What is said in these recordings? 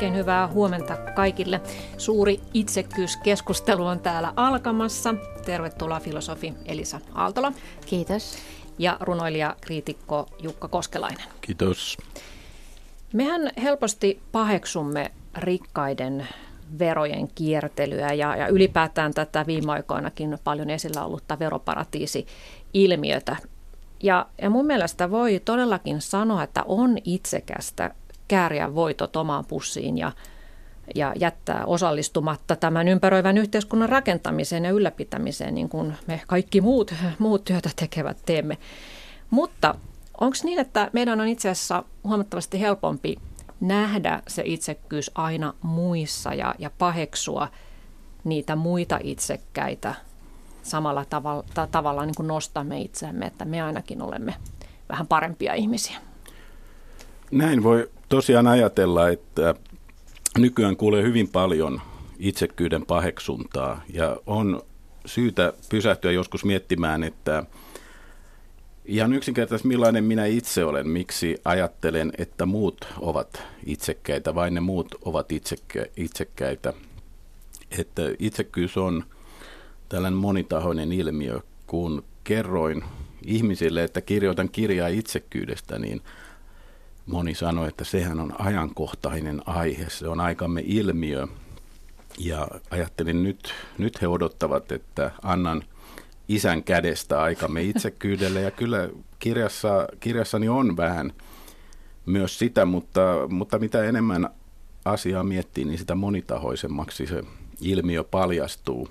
Oikein hyvää huomenta kaikille. Suuri itsekyyskeskustelu on täällä alkamassa. Tervetuloa filosofi Elisa Aaltola. Kiitos. Ja runoilija kriitikko Jukka Koskelainen. Kiitos. Mehän helposti paheksumme rikkaiden verojen kiertelyä ja, ja ylipäätään tätä viime aikoinakin paljon esillä ollutta veroparatiisi-ilmiötä. Ja, ja mun mielestä voi todellakin sanoa, että on itsekästä kääriä voitot omaan pussiin ja, ja jättää osallistumatta tämän ympäröivän yhteiskunnan rakentamiseen ja ylläpitämiseen, niin kuin me kaikki muut, muut työtä tekevät teemme. Mutta onko niin, että meidän on itse asiassa huomattavasti helpompi nähdä se itsekkyys aina muissa ja, ja paheksua niitä muita itsekkäitä samalla tavalla, ta, tavalla niin kuin nostamme itseämme, että me ainakin olemme vähän parempia ihmisiä. Näin voi tosiaan ajatella, että nykyään kuulee hyvin paljon itsekkyyden paheksuntaa ja on syytä pysähtyä joskus miettimään, että ihan yksinkertaisesti millainen minä itse olen, miksi ajattelen, että muut ovat itsekkäitä, vain ne muut ovat itsekkä, itsekkäitä. Että itsekkyys on tällainen monitahoinen ilmiö, kun kerroin ihmisille, että kirjoitan kirjaa itsekkyydestä, niin – moni sanoi, että sehän on ajankohtainen aihe, se on aikamme ilmiö. Ja ajattelin nyt, nyt he odottavat, että annan isän kädestä aikamme itsekyydelle. Ja kyllä kirjassa, kirjassani on vähän myös sitä, mutta, mutta mitä enemmän asiaa miettii, niin sitä monitahoisemmaksi se ilmiö paljastuu.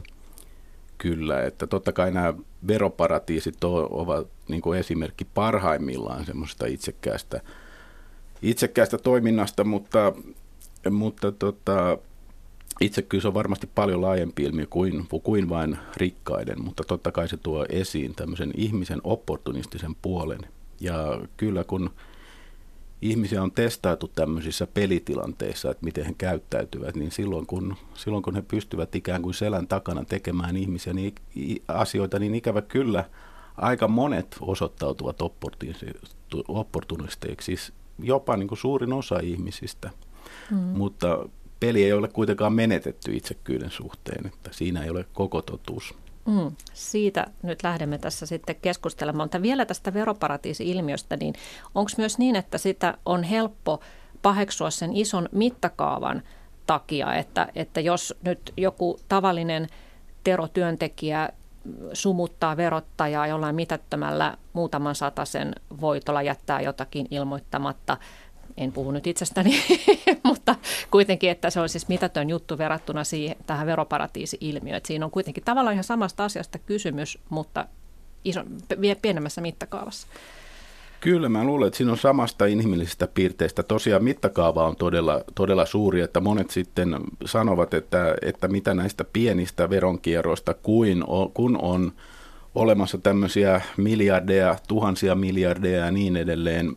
Kyllä, että totta kai nämä veroparatiisit ovat niin kuin esimerkki parhaimmillaan semmoista itsekkäästä itsekkäästä toiminnasta, mutta, mutta tota, itsekkyys on varmasti paljon laajempi ilmiö kuin, kuin vain rikkaiden, mutta totta kai se tuo esiin tämmöisen ihmisen opportunistisen puolen. Ja kyllä kun ihmisiä on testailtu tämmöisissä pelitilanteissa, että miten he käyttäytyvät, niin silloin kun, silloin kun he pystyvät ikään kuin selän takana tekemään ihmisiä niin asioita, niin ikävä kyllä aika monet osoittautuvat opportunisteiksi jopa niin kuin suurin osa ihmisistä. Mm. Mutta peli ei ole kuitenkaan menetetty itsekyyden suhteen, että siinä ei ole koko totuus. Mm, siitä nyt lähdemme tässä sitten keskustelemaan. Mutta vielä tästä veroparatiisi-ilmiöstä, niin onko myös niin, että sitä on helppo paheksua sen ison mittakaavan takia, että, että jos nyt joku tavallinen terotyöntekijä sumuttaa verottajaa jollain mitättömällä muutaman sen voitolla, jättää jotakin ilmoittamatta. En puhu nyt itsestäni, mutta kuitenkin, että se on siis mitätön juttu verrattuna siihen, tähän veroparatiisi-ilmiöön. Että siinä on kuitenkin tavallaan ihan samasta asiasta kysymys, mutta iso, pienemmässä mittakaavassa. Kyllä, mä luulen, että siinä on samasta inhimillisestä piirteestä. Tosiaan mittakaava on todella, todella suuri, että monet sitten sanovat, että, että mitä näistä pienistä veronkierroista kuin kun on olemassa tämmöisiä miljardeja, tuhansia miljardeja ja niin edelleen,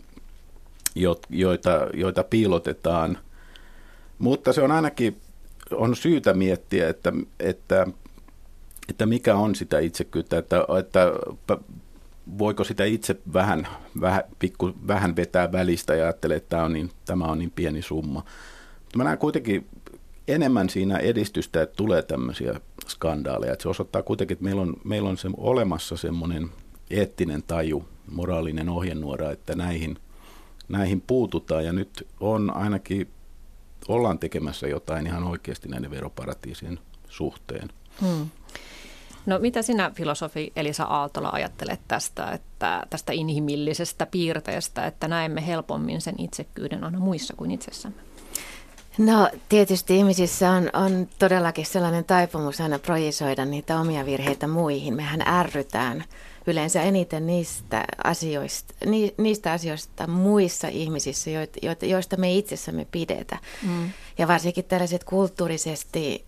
joita, joita piilotetaan. Mutta se on ainakin on syytä miettiä, että, että, että mikä on sitä itsekyyttä, että, että voiko sitä itse vähän, vähän, pikku, vähän vetää välistä ja ajattelee, että tämä on niin, tämä on niin pieni summa. Mutta mä näen kuitenkin enemmän siinä edistystä, että tulee tämmöisiä skandaaleja. Että se osoittaa kuitenkin, että meillä on, meillä on se, olemassa semmoinen eettinen taju, moraalinen ohjenuora, että näihin, näihin puututaan. Ja nyt on ainakin, ollaan tekemässä jotain ihan oikeasti näiden veroparatiisien suhteen. Hmm. No mitä sinä filosofi Elisa Aaltola ajattelet tästä, että tästä inhimillisestä piirteestä, että näemme helpommin sen itsekyyden aina muissa kuin itsessämme? No tietysti ihmisissä on, on todellakin sellainen taipumus aina projisoida niitä omia virheitä muihin. Mehän ärrytään yleensä eniten niistä asioista, ni, niistä asioista muissa ihmisissä, joita, joista me itsessämme pidetä. Mm. Ja varsinkin tällaiset kulttuurisesti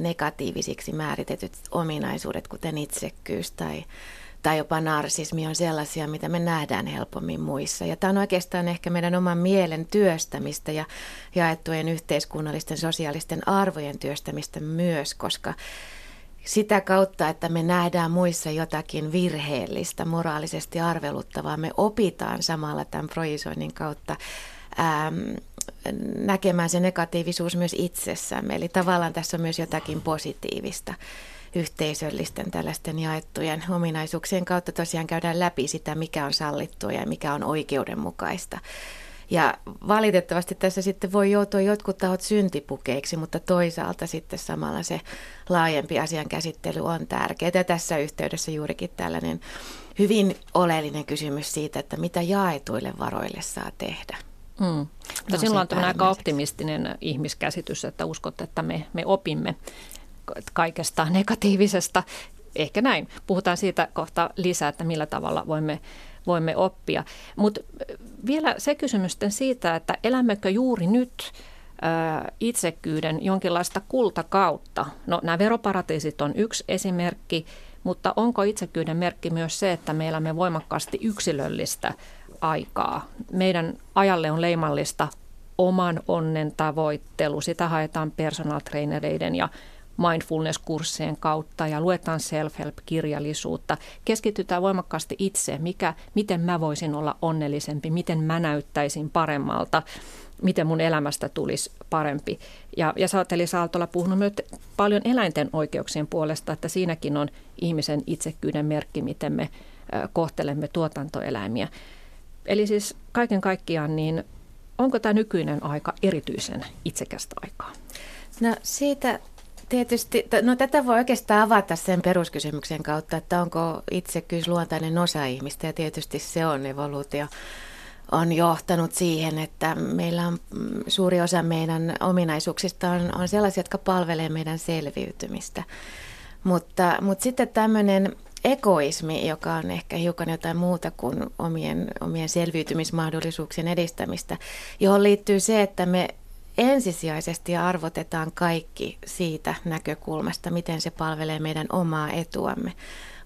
negatiivisiksi määritetyt ominaisuudet, kuten itsekkyys tai, tai jopa narsismi, on sellaisia, mitä me nähdään helpommin muissa. Ja tämä on oikeastaan ehkä meidän oman mielen työstämistä ja jaettujen yhteiskunnallisten sosiaalisten arvojen työstämistä myös, koska sitä kautta, että me nähdään muissa jotakin virheellistä, moraalisesti arveluttavaa, me opitaan samalla tämän projisoinnin kautta ähm, näkemään se negatiivisuus myös itsessämme. Eli tavallaan tässä on myös jotakin positiivista yhteisöllisten tällaisten jaettujen ominaisuuksien kautta tosiaan käydään läpi sitä, mikä on sallittua ja mikä on oikeudenmukaista. Ja valitettavasti tässä sitten voi joutua jotkut tahot syntipukeiksi, mutta toisaalta sitten samalla se laajempi asian käsittely on tärkeää. Tässä yhteydessä juurikin tällainen hyvin oleellinen kysymys siitä, että mitä jaetuille varoille saa tehdä. Mm. Mutta sinulla on tämmöinen aika optimistinen ihmiskäsitys, että uskot, että me, me opimme kaikesta negatiivisesta. Ehkä näin. Puhutaan siitä kohta lisää, että millä tavalla voimme, voimme oppia. Mutta vielä se kysymys siitä, että elämmekö juuri nyt itsekyyden jonkinlaista kultakautta. No nämä veroparatiisit on yksi esimerkki, mutta onko itsekyyden merkki myös se, että me elämme voimakkaasti yksilöllistä aikaa? Meidän ajalle on leimallista oman onnen tavoittelu. Sitä haetaan personal trainereiden ja mindfulness-kurssien kautta ja luetaan self-help-kirjallisuutta. Keskitytään voimakkaasti itse, mikä, miten mä voisin olla onnellisempi, miten mä näyttäisin paremmalta, miten mun elämästä tulisi parempi. Ja, ja sä oot Eli Saaltola puhunut myös paljon eläinten oikeuksien puolesta, että siinäkin on ihmisen itsekyyden merkki, miten me kohtelemme tuotantoeläimiä. Eli siis kaiken kaikkiaan, niin onko tämä nykyinen aika erityisen itsekästä aikaa? No siitä Tietysti, no tätä voi oikeastaan avata sen peruskysymyksen kautta, että onko itsekyys luontainen osa ihmistä ja tietysti se on evoluutio on johtanut siihen, että meillä on mm, suuri osa meidän ominaisuuksista on, on sellaisia, jotka palvelee meidän selviytymistä. Mutta, mutta sitten tämmöinen egoismi, joka on ehkä hiukan jotain muuta kuin omien, omien selviytymismahdollisuuksien edistämistä, johon liittyy se, että me ensisijaisesti arvotetaan kaikki siitä näkökulmasta, miten se palvelee meidän omaa etuamme.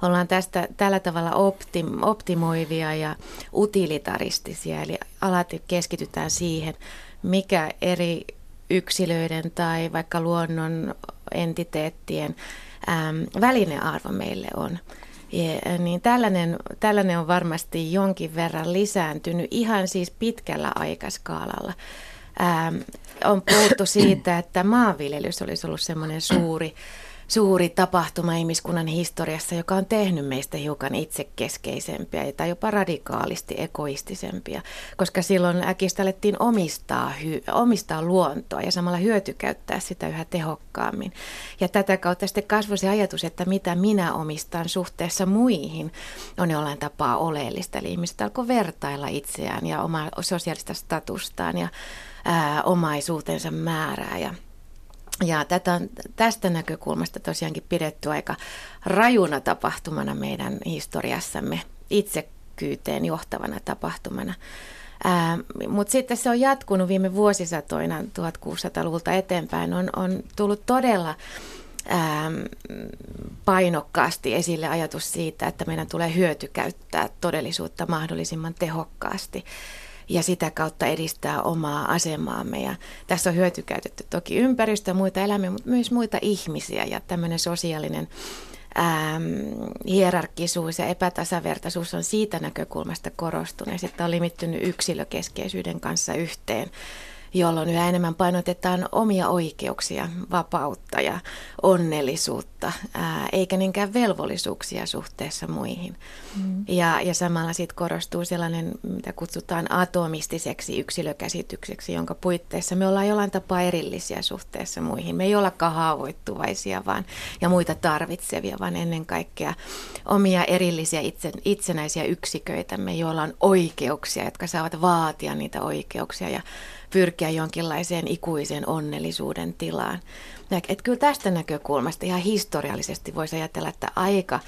Ollaan tästä tällä tavalla optim, optimoivia ja utilitaristisia, eli alati keskitytään siihen, mikä eri yksilöiden tai vaikka luonnon entiteettien välinearvo meille on. Ja, niin tällainen, tällainen on varmasti jonkin verran lisääntynyt ihan siis pitkällä aikaskaalalla. Ähm, on puhuttu siitä, että maanviljelys olisi ollut semmoinen suuri, suuri tapahtuma ihmiskunnan historiassa, joka on tehnyt meistä hiukan itsekeskeisempiä tai jopa radikaalisti egoistisempia, koska silloin äkistä alettiin omistaa, hy, omistaa luontoa ja samalla hyötykäyttää sitä yhä tehokkaammin. Ja tätä kautta sitten kasvoi se ajatus, että mitä minä omistan suhteessa muihin on jollain tapaa oleellista. Eli ihmiset alkoi vertailla itseään ja omaa sosiaalista statustaan ja ää, omaisuutensa määrää ja ja tätä on tästä näkökulmasta tosiaankin pidetty aika rajuna tapahtumana meidän historiassamme, itsekyyteen johtavana tapahtumana. Mutta sitten se on jatkunut viime vuosisatoina 1600-luvulta eteenpäin. On, on tullut todella ää, painokkaasti esille ajatus siitä, että meidän tulee hyötykäyttää todellisuutta mahdollisimman tehokkaasti ja sitä kautta edistää omaa asemaamme. Ja tässä on hyötykäytetty toki ympäristöä, muita eläimiä, mutta myös muita ihmisiä ja tämmöinen sosiaalinen ähm, hierarkisuus ja epätasavertaisuus on siitä näkökulmasta korostunut. Sitten on limittynyt yksilökeskeisyyden kanssa yhteen jolloin yhä enemmän painotetaan omia oikeuksia, vapautta ja onnellisuutta, ää, eikä niinkään velvollisuuksia suhteessa muihin. Mm. Ja, ja samalla sitten korostuu sellainen, mitä kutsutaan atomistiseksi yksilökäsitykseksi, jonka puitteissa me ollaan jollain tapaa erillisiä suhteessa muihin. Me ei olla haavoittuvaisia vaan, ja muita tarvitsevia, vaan ennen kaikkea omia erillisiä itse, itsenäisiä yksiköitämme, joilla on oikeuksia, jotka saavat vaatia niitä oikeuksia ja pyrkiä jonkinlaiseen ikuisen onnellisuuden tilaan. Et kyllä tästä näkökulmasta ihan historiallisesti voisi ajatella, että aika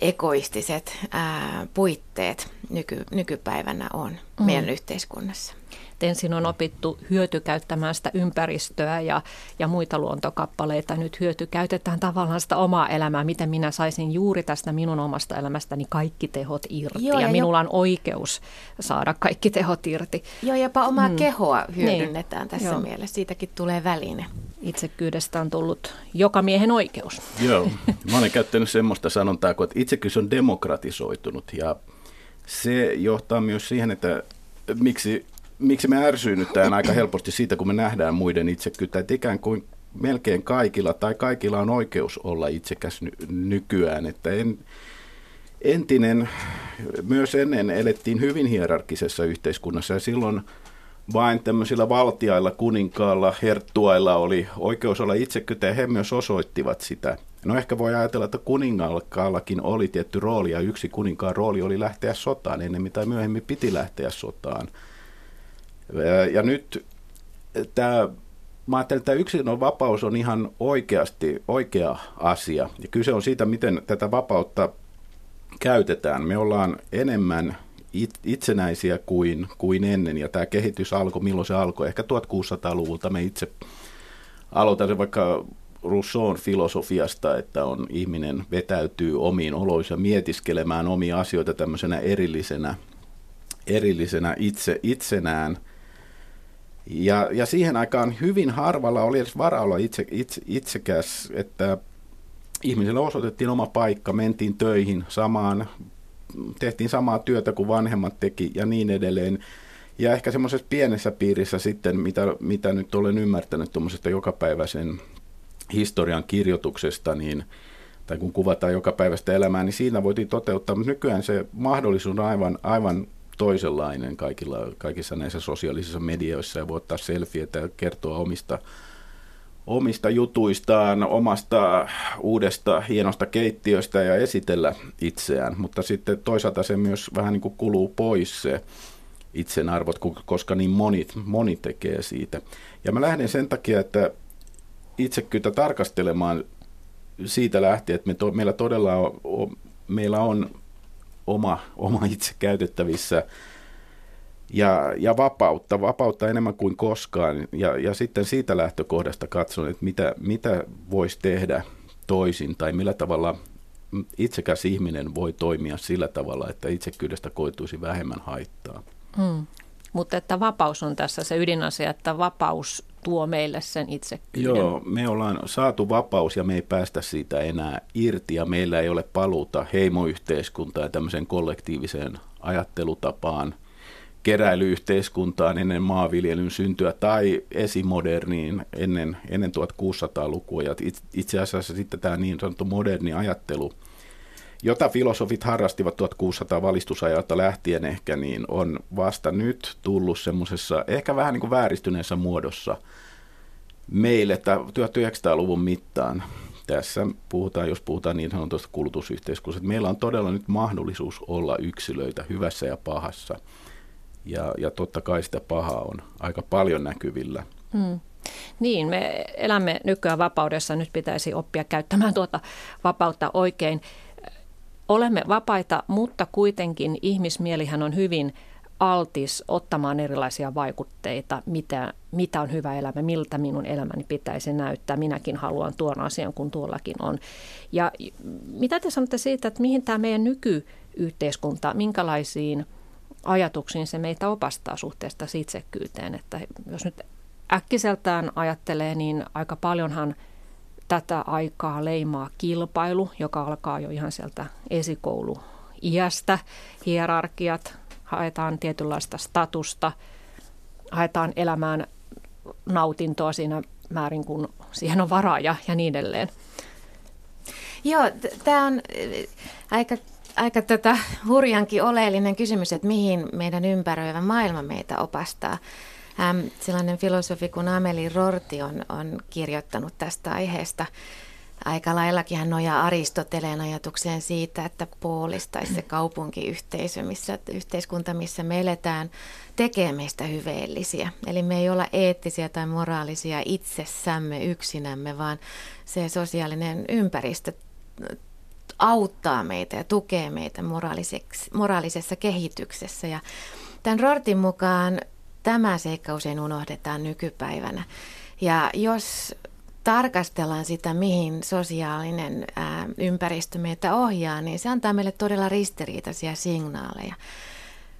egoistiset ää, puitteet nyky, nykypäivänä on mm. meidän yhteiskunnassa että ensin on opittu hyötykäyttämään sitä ympäristöä ja, ja muita luontokappaleita. Nyt hyötykäytetään tavallaan sitä omaa elämää, miten minä saisin juuri tästä minun omasta elämästäni kaikki tehot irti. Joo, ja, ja minulla on oikeus saada kaikki tehot irti. Joo, jopa omaa mm. kehoa hyödynnetään niin. tässä Joo. mielessä. Siitäkin tulee väline. Itsekyydestä on tullut joka miehen oikeus. Joo, mä olen käyttänyt semmoista sanontaa, että itsekyys on demokratisoitunut ja se johtaa myös siihen, että miksi miksi me ärsyynnytään aika helposti siitä, kun me nähdään muiden itsekyyttä, että ikään kuin melkein kaikilla tai kaikilla on oikeus olla itsekäs ny- nykyään, että en, entinen, myös ennen elettiin hyvin hierarkisessa yhteiskunnassa ja silloin vain tämmöisillä valtiailla, kuninkaalla, herttuailla oli oikeus olla itsekyyttä ja he myös osoittivat sitä. No ehkä voi ajatella, että kuningaallakaallakin oli tietty rooli ja yksi kuninkaan rooli oli lähteä sotaan ennen tai myöhemmin piti lähteä sotaan. Ja nyt tämä mä ajattelen, että yksilön vapaus on ihan oikeasti oikea asia. Ja kyse on siitä, miten tätä vapautta käytetään. Me ollaan enemmän itsenäisiä kuin, kuin ennen, ja tämä kehitys alkoi, milloin se alkoi? Ehkä 1600-luvulta me itse aloitan vaikka Rousseau'n filosofiasta, että on ihminen vetäytyy omiin oloissa mietiskelemään omia asioita tämmöisenä erillisenä, erillisenä itse, itsenään – ja, ja siihen aikaan hyvin harvalla oli edes varaa olla itse, itse, itsekäs, että ihmisille osoitettiin oma paikka, mentiin töihin samaan, tehtiin samaa työtä kuin vanhemmat teki ja niin edelleen. Ja ehkä semmoisessa pienessä piirissä sitten, mitä, mitä nyt olen ymmärtänyt tuommoisesta jokapäiväisen historian kirjoituksesta, niin, tai kun kuvataan jokapäiväistä elämää, niin siinä voitiin toteuttaa, mutta nykyään se mahdollisuus on aivan, aivan toisenlainen kaikilla, kaikissa näissä sosiaalisissa medioissa ja voi ottaa selfieitä ja kertoa omista, omista jutuistaan, omasta uudesta hienosta keittiöstä ja esitellä itseään, mutta sitten toisaalta se myös vähän niin kuin kuluu pois se itsenarvot, koska niin moni, moni tekee siitä. Ja mä lähden sen takia, että itsekyyttä tarkastelemaan siitä lähtien, että me to, meillä todella on, meillä on oma, oma itse käytettävissä ja, ja vapautta, vapautta enemmän kuin koskaan. Ja, ja sitten siitä lähtökohdasta katson, että mitä, mitä voisi tehdä toisin tai millä tavalla itsekäs ihminen voi toimia sillä tavalla, että itsekyydestä koituisi vähemmän haittaa. Hmm. Mutta että vapaus on tässä se ydinasia, että vapaus tuo meille sen itsekyyden. Joo, me ollaan saatu vapaus ja me ei päästä siitä enää irti ja meillä ei ole paluuta heimoyhteiskuntaan ja tämmöiseen kollektiiviseen ajattelutapaan, keräilyyhteiskuntaan ennen maanviljelyn syntyä tai esimoderniin ennen, ennen 1600-lukua. Ja itse asiassa sitten tämä niin sanottu moderni ajattelu – jota filosofit harrastivat 1600 valistusajalta lähtien ehkä, niin on vasta nyt tullut semmoisessa ehkä vähän niin kuin vääristyneessä muodossa meille 1900-luvun mittaan. Tässä puhutaan, jos puhutaan niin sanotusta kulutusyhteiskunnasta, että meillä on todella nyt mahdollisuus olla yksilöitä hyvässä ja pahassa. Ja, ja totta kai sitä pahaa on aika paljon näkyvillä. Hmm. Niin, me elämme nykyään vapaudessa, nyt pitäisi oppia käyttämään tuota vapautta oikein olemme vapaita, mutta kuitenkin ihmismielihän on hyvin altis ottamaan erilaisia vaikutteita, mitä, mitä on hyvä elämä, miltä minun elämäni pitäisi näyttää. Minäkin haluan tuon asian, kun tuollakin on. Ja mitä te sanotte siitä, että mihin tämä meidän nykyyhteiskunta, minkälaisiin ajatuksiin se meitä opastaa suhteesta itsekyyteen? Että jos nyt äkkiseltään ajattelee, niin aika paljonhan – tätä aikaa leimaa kilpailu, joka alkaa jo ihan sieltä esikouluiästä. Hierarkiat, haetaan tietynlaista statusta, haetaan elämään nautintoa siinä määrin, kun siihen on varaa ja, ja niin edelleen. Joo, tämä on aika, aika tota hurjankin oleellinen kysymys, että mihin meidän ympäröivä maailma meitä opastaa. Ähm, sellainen filosofi kuin Ameli Rorti on, on kirjoittanut tästä aiheesta. Aika laillakin hän nojaa Aristoteleen ajatukseen siitä, että puolistaisi se kaupunkiyhteisö, missä, yhteiskunta, missä me eletään, tekee meistä hyveellisiä. Eli me ei olla eettisiä tai moraalisia itsessämme yksinämme, vaan se sosiaalinen ympäristö auttaa meitä ja tukee meitä moraalisessa kehityksessä. Ja tämän Rortin mukaan tämä seikka usein unohdetaan nykypäivänä. Ja jos tarkastellaan sitä, mihin sosiaalinen ää, ympäristö meitä ohjaa, niin se antaa meille todella ristiriitaisia signaaleja.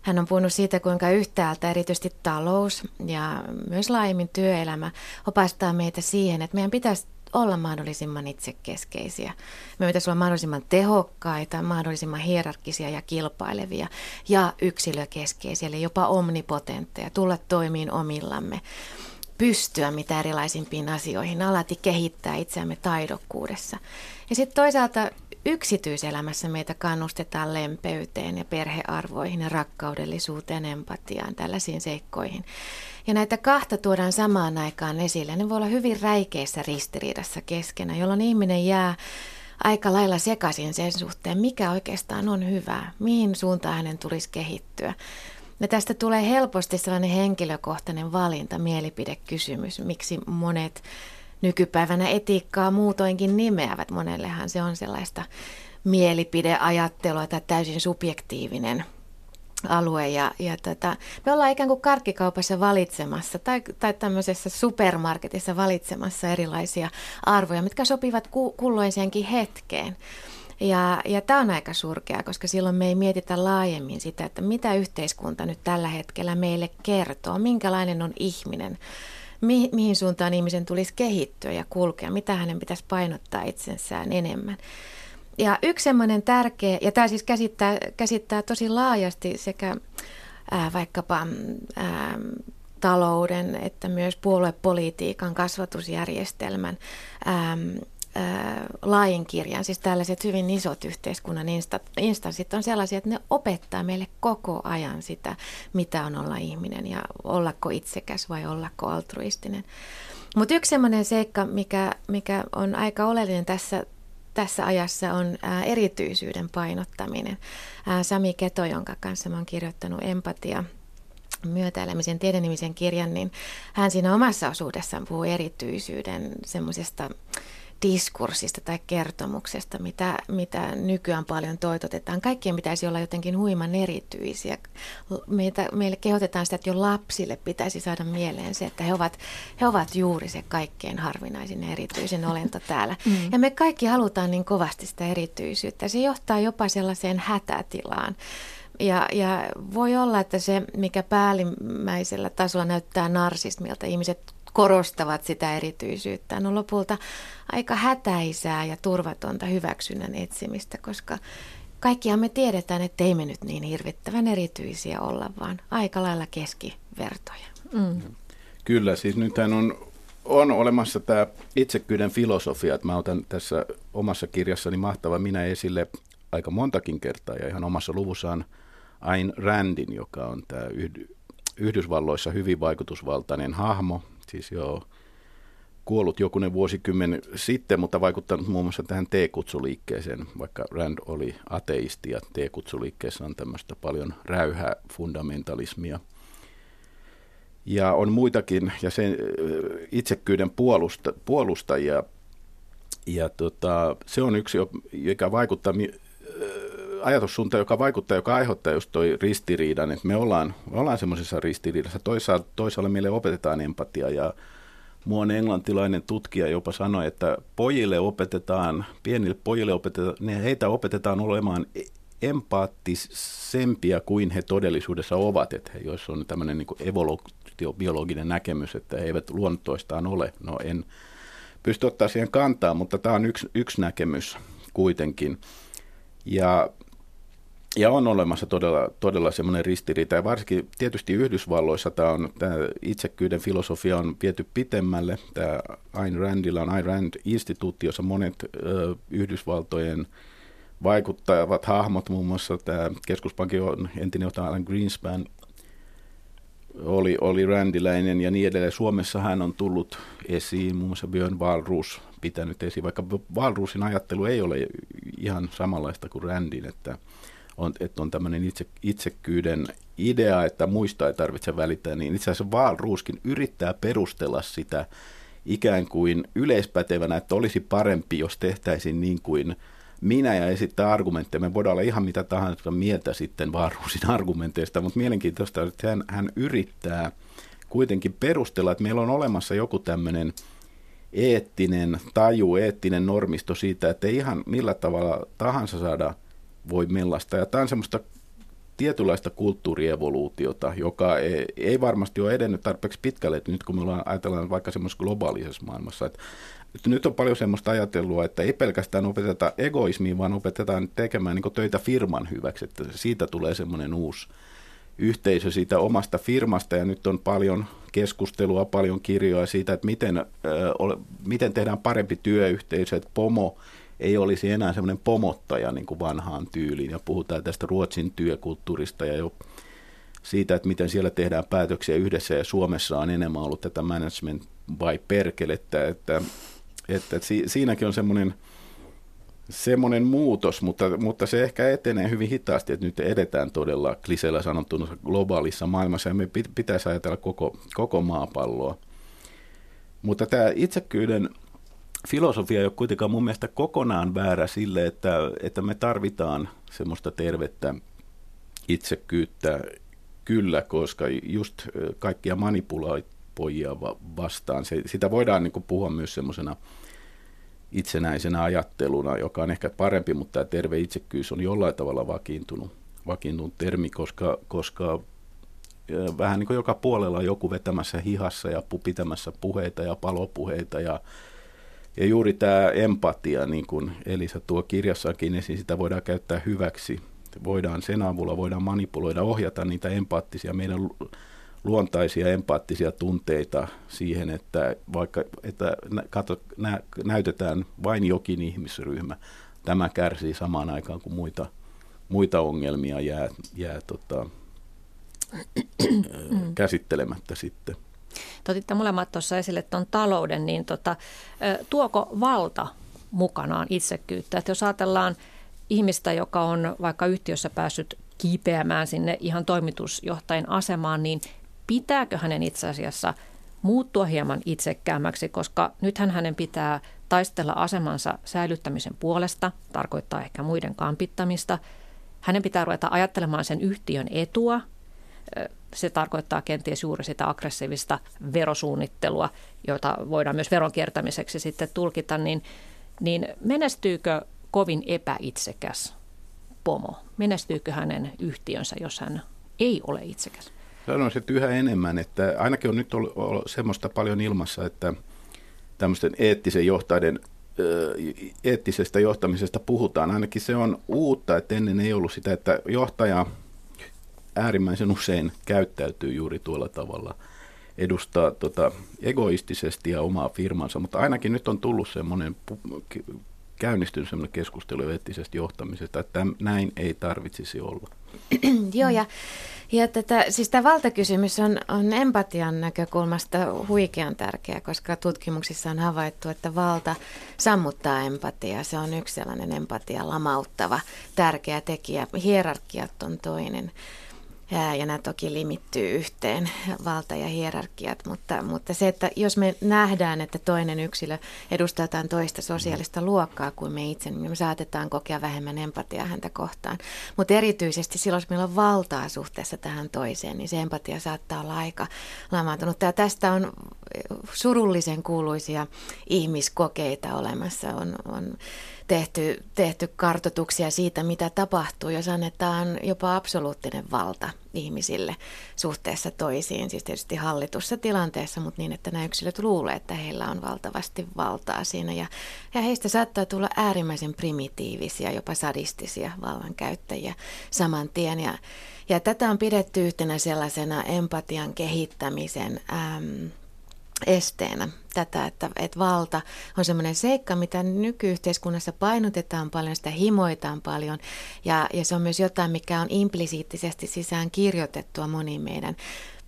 Hän on puhunut siitä, kuinka yhtäältä erityisesti talous ja myös laajemmin työelämä opastaa meitä siihen, että meidän pitäisi olla mahdollisimman itsekeskeisiä. Me pitäisi olla mahdollisimman tehokkaita, mahdollisimman hierarkisia ja kilpailevia ja yksilökeskeisiä, eli jopa omnipotentteja, tulla toimiin omillamme pystyä mitä erilaisimpiin asioihin, alati kehittää itseämme taidokkuudessa. Ja sitten toisaalta yksityiselämässä meitä kannustetaan lempeyteen ja perhearvoihin ja rakkaudellisuuteen, empatiaan, tällaisiin seikkoihin. Ja näitä kahta tuodaan samaan aikaan esille. Ne voi olla hyvin räikeissä ristiriidassa keskenään, jolloin ihminen jää aika lailla sekaisin sen suhteen, mikä oikeastaan on hyvää, mihin suuntaan hänen tulisi kehittyä. Ja tästä tulee helposti sellainen henkilökohtainen valinta, mielipidekysymys, miksi monet nykypäivänä etiikkaa muutoinkin nimeävät. Monellehan se on sellaista mielipideajattelua tai täysin subjektiivinen alue. Ja, ja tota, me ollaan ikään kuin karkkikaupassa valitsemassa tai, tai tämmöisessä supermarketissa valitsemassa erilaisia arvoja, mitkä sopivat ku, kulloiseenkin hetkeen. Ja, ja tämä on aika surkea, koska silloin me ei mietitä laajemmin sitä, että mitä yhteiskunta nyt tällä hetkellä meille kertoo, minkälainen on ihminen, mi, mihin suuntaan ihmisen tulisi kehittyä ja kulkea, mitä hänen pitäisi painottaa itsensään enemmän. Ja yksi semmoinen tärkeä, ja tämä siis käsittää, käsittää tosi laajasti sekä ää, vaikkapa ää, talouden että myös puoluepolitiikan kasvatusjärjestelmän ää, laajin kirjan, siis tällaiset hyvin isot yhteiskunnan instanssit on sellaisia, että ne opettaa meille koko ajan sitä, mitä on olla ihminen ja ollako itsekäs vai ollako altruistinen. Mutta yksi sellainen seikka, mikä, mikä on aika oleellinen tässä, tässä ajassa on erityisyyden painottaminen. Sami Keto, jonka kanssa mä oon kirjoittanut empatia myötäelämisen tiedenimisen kirjan, niin hän siinä omassa osuudessaan puhuu erityisyyden semmoisesta diskurssista tai kertomuksesta, mitä, mitä nykyään paljon toitotetaan. Kaikkien pitäisi olla jotenkin huiman erityisiä. Meitä, meille kehotetaan sitä, että jo lapsille pitäisi saada mieleen se, että he ovat, he ovat juuri se kaikkein harvinaisin erityisen olento täällä. Mm. Ja me kaikki halutaan niin kovasti sitä erityisyyttä. Se johtaa jopa sellaiseen hätätilaan. Ja, ja voi olla, että se, mikä päällimmäisellä tasolla näyttää narsismilta, ihmiset korostavat sitä erityisyyttä, on lopulta aika hätäisää ja turvatonta hyväksynnän etsimistä, koska kaikkihan me tiedetään, että ei me nyt niin hirvittävän erityisiä olla, vaan aika lailla keskivertoja. Mm. Kyllä, siis nythän on, on olemassa tämä itsekyyden filosofia, että mä otan tässä omassa kirjassani Mahtava minä esille aika montakin kertaa ja ihan omassa luvussaan Ayn Randin, joka on tämä Yhdysvalloissa hyvin vaikutusvaltainen hahmo, siis joo, kuollut jokunen vuosikymmen sitten, mutta vaikuttanut muun muassa tähän T-kutsuliikkeeseen, vaikka Rand oli ateisti ja T-kutsuliikkeessä on tämmöistä paljon räyhää fundamentalismia. Ja on muitakin ja sen itsekyyden puolusta, puolustajia. Ja tota, se on yksi, joka vaikuttaa, ajatussuunta, joka vaikuttaa, joka aiheuttaa just toi ristiriidan, että me ollaan, me ollaan semmoisessa ristiriidassa. Toisaalta, toisaalta meille opetetaan empatia ja Muun englantilainen tutkija jopa sanoi, että pojille opetetaan, pienille pojille opetetaan, ne heitä opetetaan olemaan empaattisempia kuin he todellisuudessa ovat, että he, jos on tämmöinen niin evoluutiobiologinen näkemys, että he eivät luontoistaan ole. No en pysty ottaa siihen kantaa, mutta tämä on yksi, yksi näkemys kuitenkin. Ja ja on olemassa todella, todella semmoinen ristiriita, ja varsinkin tietysti Yhdysvalloissa tämä, on, tämä itsekyyden filosofia on viety pitemmälle. Tämä Ayn Randilla on Ayn Rand-instituutti, jossa monet ö, Yhdysvaltojen vaikuttavat hahmot, muun muassa tämä keskuspankin entinen johtaja Alan Greenspan, oli, oli rändiläinen ja niin edelleen. Suomessa hän on tullut esiin, muun muassa Björn Wahlroos pitänyt esiin, vaikka Wahlroosin ajattelu ei ole ihan samanlaista kuin Randin, että on, että on tämmöinen itse, itsekyyden idea, että muista ei tarvitse välittää, niin itse asiassa Wahlrooskin yrittää perustella sitä ikään kuin yleispätevänä, että olisi parempi, jos tehtäisiin niin kuin minä ja esittää argumentteja. Me voidaan olla ihan mitä tahansa mieltä sitten Wahlroosin argumenteista, mutta mielenkiintoista on, että hän, hän yrittää kuitenkin perustella, että meillä on olemassa joku tämmöinen eettinen taju, eettinen normisto siitä, että ei ihan millä tavalla tahansa saada – voi mellasta. Ja tämä on semmoista tietynlaista kulttuurievoluutiota, joka ei, ei varmasti ole edennyt tarpeeksi pitkälle, että nyt kun me ollaan, ajatellaan vaikka semmoisessa globaalisessa maailmassa, että, että nyt on paljon semmoista ajattelua, että ei pelkästään opeteta egoismiin, vaan opetetaan tekemään niin töitä firman hyväksi, että siitä tulee semmoinen uusi yhteisö siitä omasta firmasta ja nyt on paljon keskustelua, paljon kirjoja siitä, että miten, miten tehdään parempi työyhteisö, että pomo ei olisi enää semmoinen pomottaja niin kuin vanhaan tyyliin ja puhutaan tästä Ruotsin työkulttuurista ja jo siitä, että miten siellä tehdään päätöksiä yhdessä ja Suomessa on enemmän ollut tätä management by perkelettä, että, että, että siinäkin on semmoinen – semmoinen muutos, mutta, mutta se ehkä etenee hyvin hitaasti, että nyt edetään todella kliseellä sanottuna globaalissa maailmassa ja me pitäisi ajatella koko, koko maapalloa. Mutta tämä itsekyyden filosofia ei ole kuitenkaan mun mielestä kokonaan väärä sille, että, että me tarvitaan semmoista tervettä itsekyyttä kyllä, koska just kaikkia manipuloipojia vastaan, se, sitä voidaan niin puhua myös semmoisena – itsenäisenä ajatteluna, joka on ehkä parempi, mutta tämä terve itsekkyys on jollain tavalla vakiintunut, vakiintunut termi, koska, koska vähän niin kuin joka puolella on joku vetämässä hihassa ja pitämässä puheita ja palopuheita ja, ja juuri tämä empatia, niin kuin Elisa tuo kirjassakin esiin, sitä voidaan käyttää hyväksi. Voidaan sen avulla voidaan manipuloida, ohjata niitä empaattisia meidän luontaisia empaattisia tunteita siihen, että vaikka että kato, nä, näytetään vain jokin ihmisryhmä, tämä kärsii samaan aikaan kuin muita, muita ongelmia jää, jää tota, käsittelemättä sitten. Otitte molemmat tuossa esille tuon talouden, niin tota, tuoko valta mukanaan itsekyyttä? Että jos ajatellaan ihmistä, joka on vaikka yhtiössä päässyt kiipeämään sinne ihan toimitusjohtajan asemaan, niin pitääkö hänen itse asiassa muuttua hieman itsekkäämmäksi, koska nythän hänen pitää taistella asemansa säilyttämisen puolesta, tarkoittaa ehkä muiden kampittamista. Hänen pitää ruveta ajattelemaan sen yhtiön etua. Se tarkoittaa kenties juuri sitä aggressiivista verosuunnittelua, jota voidaan myös veronkiertämiseksi sitten tulkita, niin, niin menestyykö kovin epäitsekäs pomo? Menestyykö hänen yhtiönsä, jos hän ei ole itsekäs? Sanoisin, että yhä enemmän, että ainakin on nyt ollut, ollut semmoista paljon ilmassa, että tämmöisten eettisen johtajien eettisestä johtamisesta puhutaan. Ainakin se on uutta, että ennen ei ollut sitä, että johtaja äärimmäisen usein käyttäytyy juuri tuolla tavalla, edustaa tota, egoistisesti ja omaa firmansa, mutta ainakin nyt on tullut semmoinen, käynnistynyt semmoinen keskustelu eettisestä johtamisesta, että näin ei tarvitsisi olla. Joo, ja ja tätä, siis tämä valtakysymys on, on empatian näkökulmasta huikean tärkeä, koska tutkimuksissa on havaittu, että valta sammuttaa empatiaa. Se on yksi sellainen empatia lamauttava tärkeä tekijä. Hierarkiat on toinen. Ja nämä toki limittyy yhteen, valta ja hierarkiat, mutta, mutta se, että jos me nähdään, että toinen yksilö edustaa jotain toista sosiaalista luokkaa kuin me itse, niin me saatetaan kokea vähemmän empatiaa häntä kohtaan. Mutta erityisesti silloin, jos meillä on valtaa suhteessa tähän toiseen, niin se empatia saattaa olla aika lamaantunut. Ja tästä on surullisen kuuluisia ihmiskokeita olemassa. On, on tehty, tehty kartotuksia siitä, mitä tapahtuu, jos annetaan jopa absoluuttinen valta ihmisille suhteessa toisiin, siis tietysti hallitussa tilanteessa, mutta niin, että nämä yksilöt luulee, että heillä on valtavasti valtaa siinä. Ja, ja heistä saattaa tulla äärimmäisen primitiivisia, jopa sadistisia vallankäyttäjiä saman tien. Ja, ja tätä on pidetty yhtenä sellaisena empatian kehittämisen äm, esteenä tätä, että, että valta on semmoinen seikka, mitä nykyyhteiskunnassa painotetaan paljon, sitä himoitaan paljon. Ja, ja se on myös jotain, mikä on implisiittisesti sisään kirjoitettua moniin meidän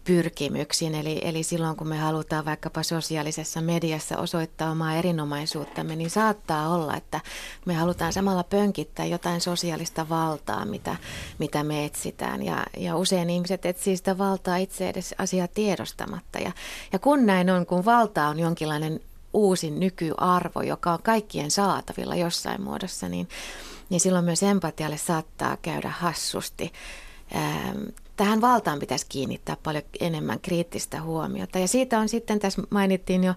pyrkimyksiin. Eli, eli silloin kun me halutaan vaikkapa sosiaalisessa mediassa osoittaa omaa erinomaisuuttamme, niin saattaa olla, että me halutaan samalla pönkittää jotain sosiaalista valtaa, mitä, mitä me etsitään. Ja, ja usein ihmiset etsii sitä valtaa itse edes asiaa tiedostamatta. Ja, ja kun näin on, kun valta on jonkinlainen uusi nykyarvo, joka on kaikkien saatavilla jossain muodossa, niin, niin silloin myös empatialle saattaa käydä hassusti tähän valtaan pitäisi kiinnittää paljon enemmän kriittistä huomiota. Ja siitä on sitten, tässä mainittiin jo,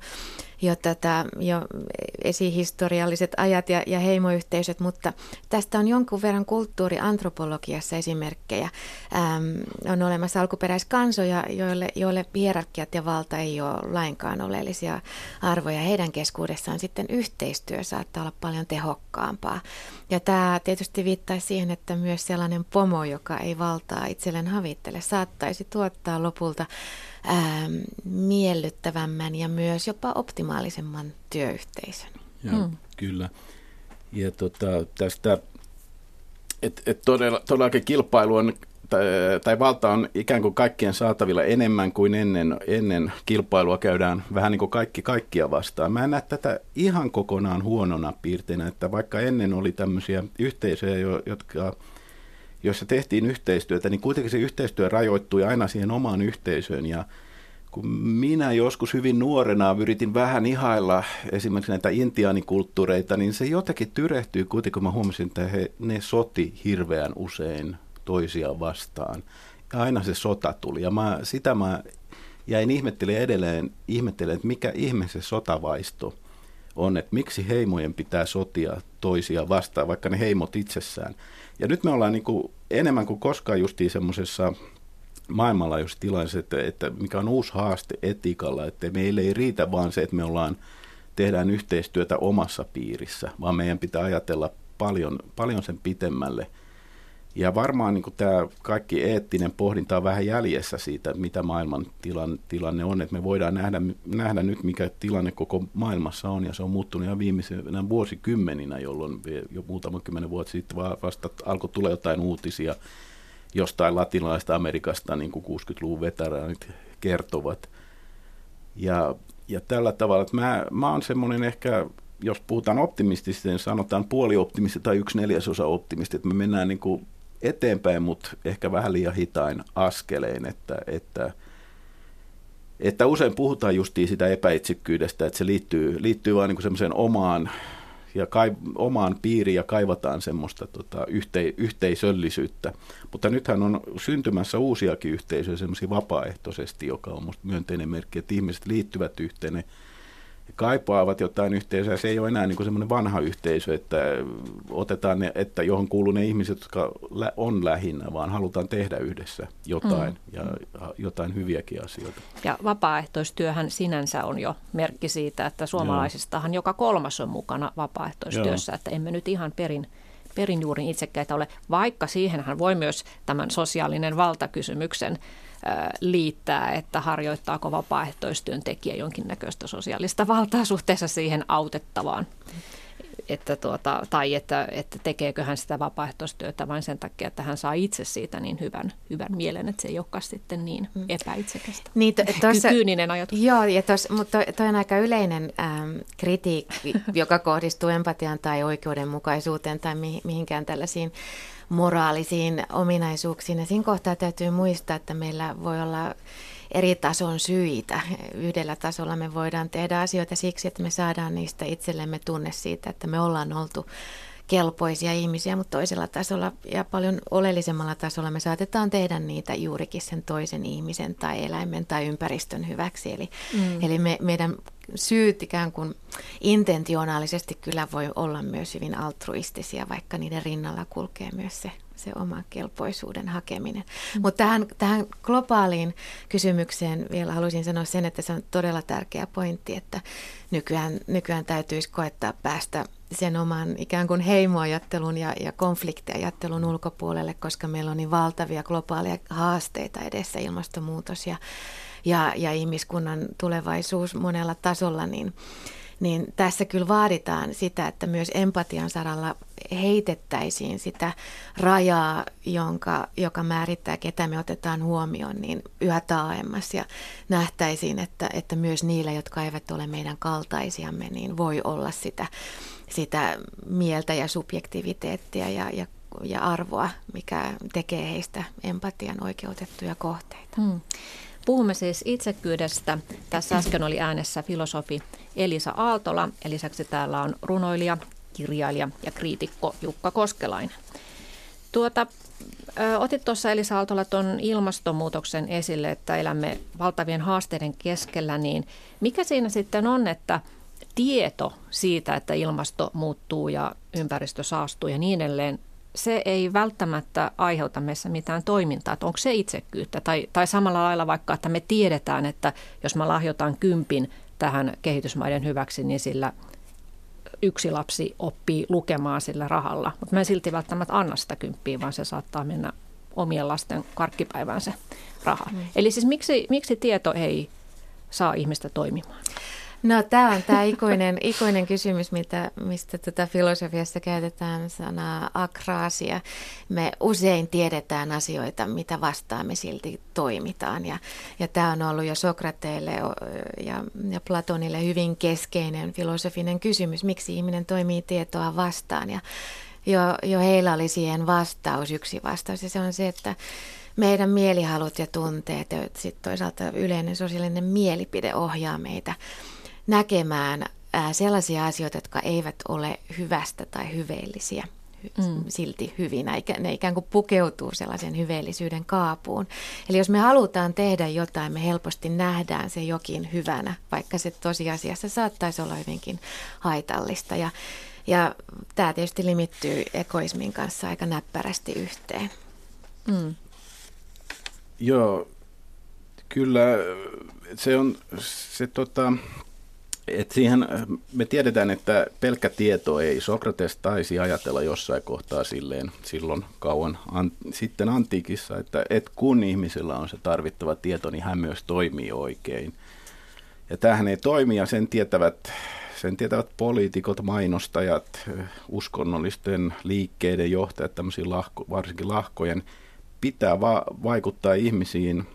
jo, tätä, jo esihistorialliset ajat ja, ja heimoyhteisöt, mutta tästä on jonkun verran kulttuuriantropologiassa esimerkkejä. Ähm, on olemassa alkuperäiskansoja, joille, joille hierarkiat ja valta ei ole lainkaan oleellisia arvoja. Heidän keskuudessaan sitten yhteistyö saattaa olla paljon tehokkaampaa. Ja tämä tietysti viittaisi siihen, että myös sellainen pomo, joka ei valtaa itselleen havittele, saattaisi tuottaa lopulta ää, miellyttävämmän ja myös jopa optimaalisemman työyhteisön. Ja, hmm. Kyllä. Ja tota, tästä, että et todella, todellakin kilpailu on tai, tai valta on ikään kuin kaikkien saatavilla enemmän kuin ennen, ennen kilpailua käydään vähän niin kuin kaikki kaikkia vastaan. Mä en näe tätä ihan kokonaan huonona piirteinä, että vaikka ennen oli tämmöisiä yhteisöjä, jotka joissa tehtiin yhteistyötä, niin kuitenkin se yhteistyö rajoittui aina siihen omaan yhteisöön. Ja kun minä joskus hyvin nuorena yritin vähän ihailla esimerkiksi näitä intiaanikulttuureita, niin se jotenkin tyrehtyi kuitenkin, kun mä huomasin, että he, ne soti hirveän usein toisiaan vastaan. Ja aina se sota tuli. Ja mä, sitä mä jäin ihmettelemään edelleen, ihmettelen, että mikä ihme se sotavaisto on, että miksi heimojen pitää sotia toisia vastaan, vaikka ne heimot itsessään. Ja nyt me ollaan niin kuin enemmän kuin koskaan justiin semmoisessa maailmanlaajuisessa tilanteessa, että, että mikä on uusi haaste etiikalla, että meille ei riitä vaan se, että me ollaan, tehdään yhteistyötä omassa piirissä, vaan meidän pitää ajatella paljon, paljon sen pitemmälle – ja varmaan niin tämä kaikki eettinen pohdinta on vähän jäljessä siitä, mitä maailman tilan, tilanne on. Että me voidaan nähdä, nähdä nyt, mikä tilanne koko maailmassa on, ja se on muuttunut ihan viimeisenä vuosikymmeninä, jolloin jo muutama kymmenen vuotta sitten vasta alkoi tulla jotain uutisia jostain latinalaista Amerikasta, niin kuin 60-luvun veteraanit kertovat. Ja, ja tällä tavalla, että mä, mä oon semmoinen ehkä jos puhutaan optimistisesti, niin sanotaan puolioptimisti tai yksi neljäsosa optimisti, että me mennään niin kuin eteenpäin, mutta ehkä vähän liian hitain askelein, että, että, että usein puhutaan justiin sitä epäitsikkyydestä, että se liittyy, liittyy vain niin semmoiseen omaan ja kai, omaan piiriin ja kaivataan semmoista tota, yhte, yhteisöllisyyttä. Mutta nythän on syntymässä uusiakin yhteisöjä semmoisia vapaaehtoisesti, joka on minusta myönteinen merkki, että ihmiset liittyvät yhteen kaipaavat jotain yhteisöä. Se ei ole enää niin semmoinen vanha yhteisö, että otetaan ne, että johon kuuluu ne ihmiset, jotka on lähinnä, vaan halutaan tehdä yhdessä jotain mm. ja jotain hyviäkin asioita. Ja vapaaehtoistyöhän sinänsä on jo merkki siitä, että suomalaisistahan Joo. joka kolmas on mukana vapaaehtoistyössä, Joo. että emme nyt ihan perin perin juurin itsekkäitä ole, vaikka siihenhän voi myös tämän sosiaalinen valtakysymyksen liittää, että harjoittaako vapaaehtoistyöntekijä jonkinnäköistä sosiaalista valtaa suhteessa siihen autettavaan. Että tuota, tai että, että tekeekö hän sitä vapaaehtoistyötä vain sen takia, että hän saa itse siitä niin hyvän, hyvän mielen, että se ei olekaan sitten niin mm. epäitsekästä. Niin, to, tossa, Kyyninen ajatus. Joo, ja tos, mutta toi on aika yleinen ähm, kritiikki, joka kohdistuu empatiaan tai oikeudenmukaisuuteen tai mi, mihinkään tällaisiin moraalisiin ominaisuuksiin. Ja siinä kohtaa täytyy muistaa, että meillä voi olla eri tason syitä. Yhdellä tasolla me voidaan tehdä asioita siksi, että me saadaan niistä itsellemme tunne siitä, että me ollaan oltu kelpoisia ihmisiä, mutta toisella tasolla ja paljon oleellisemmalla tasolla me saatetaan tehdä niitä juurikin sen toisen ihmisen tai eläimen tai ympäristön hyväksi. Eli, mm. eli me, meidän syyt ikään kuin intentionaalisesti kyllä voi olla myös hyvin altruistisia, vaikka niiden rinnalla kulkee myös se, se oma kelpoisuuden hakeminen. Mm. Mutta tähän, tähän globaaliin kysymykseen vielä haluaisin sanoa sen, että se on todella tärkeä pointti, että nykyään, nykyään täytyisi koettaa päästä sen oman ikään kuin heimoajattelun ja, ja konfliktiajattelun ulkopuolelle, koska meillä on niin valtavia globaaleja haasteita edessä, ilmastonmuutos ja, ja, ja ihmiskunnan tulevaisuus monella tasolla, niin, niin tässä kyllä vaaditaan sitä, että myös empatian saralla heitettäisiin sitä rajaa, jonka, joka määrittää, ketä me otetaan huomioon, niin yhä taaemmas ja nähtäisiin, että, että myös niillä, jotka eivät ole meidän kaltaisiamme, niin voi olla sitä sitä mieltä ja subjektiviteettia ja, ja, ja arvoa, mikä tekee heistä empatian oikeutettuja kohteita. Hmm. Puhumme siis itsekyydestä. Tässä äsken oli äänessä filosofi Elisa Aaltola ja lisäksi täällä on runoilija, kirjailija ja kriitikko Jukka Koskelainen. Tuota, otit tuossa Elisa Aaltola tuon ilmastonmuutoksen esille, että elämme valtavien haasteiden keskellä, niin mikä siinä sitten on, että tieto siitä, että ilmasto muuttuu ja ympäristö saastuu ja niin edelleen, se ei välttämättä aiheuta meissä mitään toimintaa. Että onko se itsekyyttä? Tai, tai samalla lailla vaikka, että me tiedetään, että jos mä lahjoitan kympin tähän kehitysmaiden hyväksi, niin sillä yksi lapsi oppii lukemaan sillä rahalla. Mutta mä en silti välttämättä anna sitä kymppiä, vaan se saattaa mennä omien lasten karkkipäivään se raha. Mm. Eli siis miksi, miksi tieto ei saa ihmistä toimimaan? No tämä on tämä ikuinen, ikuinen kysymys, mitä, mistä tätä filosofiassa käytetään sanaa akraasia. Me usein tiedetään asioita, mitä vastaan me silti toimitaan. Ja, ja tämä on ollut jo Sokrateille ja, ja Platonille hyvin keskeinen filosofinen kysymys, miksi ihminen toimii tietoa vastaan. Ja jo, jo heillä oli siihen vastaus, yksi vastaus, ja se on se, että meidän mielihalut ja tunteet ja sitten toisaalta yleinen sosiaalinen mielipide ohjaa meitä näkemään sellaisia asioita, jotka eivät ole hyvästä tai hyveellisiä mm. silti hyvinä, ne ikään kuin pukeutuu sellaisen hyveellisyyden kaapuun. Eli jos me halutaan tehdä jotain, me helposti nähdään se jokin hyvänä, vaikka se tosiasiassa saattaisi olla hyvinkin haitallista. Ja, ja tämä tietysti limittyy egoismin kanssa aika näppärästi yhteen. Mm. Joo, kyllä se on se tota, et siihen, me tiedetään, että pelkkä tieto ei. Sokrates taisi ajatella jossain kohtaa silleen silloin kauan an, sitten antiikissa, että et kun ihmisellä on se tarvittava tieto, niin hän myös toimii oikein. Ja tämähän ei toimi ja sen tietävät, sen tietävät poliitikot, mainostajat, uskonnollisten liikkeiden johtajat, lahko, varsinkin lahkojen, pitää va- vaikuttaa ihmisiin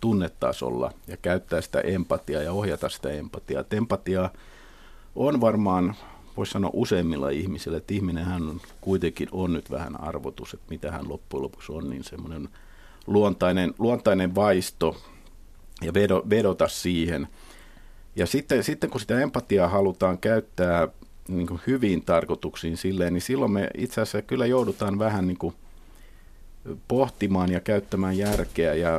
tunnetasolla ja käyttää sitä empatiaa ja ohjata sitä empatiaa. Et empatia on varmaan, voisi sanoa useimmilla ihmisillä, että ihminenhän on, kuitenkin on nyt vähän arvotus, että mitä hän loppujen lopuksi on, niin semmoinen luontainen, luontainen vaisto ja vedo, vedota siihen. Ja sitten, sitten kun sitä empatiaa halutaan käyttää niin kuin hyviin tarkoituksiin silleen, niin silloin me itse asiassa kyllä joudutaan vähän niin kuin – pohtimaan ja käyttämään järkeä ja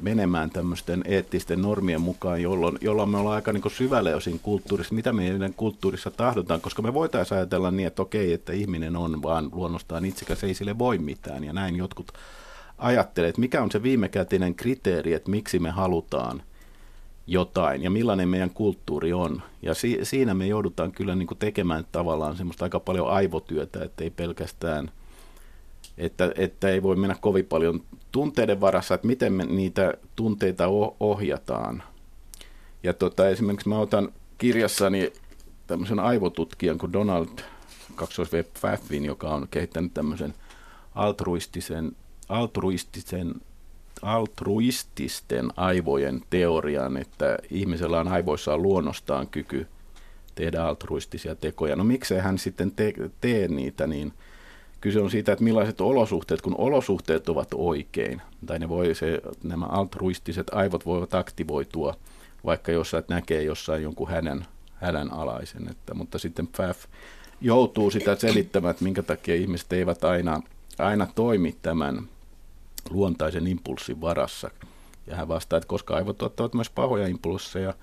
menemään tämmöisten eettisten normien mukaan, jolloin, jolloin me ollaan aika niin syvällä jo siinä kulttuurissa, mitä meidän kulttuurissa tahdotaan, koska me voitaisiin ajatella niin, että okei, että ihminen on vaan luonnostaan itsekäs, ei sille voi mitään, ja näin jotkut ajattelee, että mikä on se viimekätinen kriteeri, että miksi me halutaan jotain ja millainen meidän kulttuuri on. Ja si- siinä me joudutaan kyllä niin tekemään tavallaan semmoista aika paljon aivotyötä, että ei pelkästään – että, että ei voi mennä kovin paljon tunteiden varassa, että miten me niitä tunteita ohjataan. Ja tota, esimerkiksi mä otan kirjassani tämmöisen aivotutkijan kuin Donald 2 Pfaffin, joka on kehittänyt tämmöisen altruistisen, altruistisen altruististen aivojen teorian, että ihmisellä on aivoissaan luonnostaan kyky tehdä altruistisia tekoja. No miksei hän sitten te, tee niitä, niin – kyse on siitä, että millaiset olosuhteet, kun olosuhteet ovat oikein, tai ne voi se, nämä altruistiset aivot voivat aktivoitua, vaikka jos et näkee jossain jonkun hänen, hänen alaisen. Että, mutta sitten FAF joutuu sitä selittämään, että minkä takia ihmiset eivät aina, aina toimi tämän luontaisen impulssin varassa. Ja hän vastaa, että koska aivot tuottavat myös pahoja impulsseja,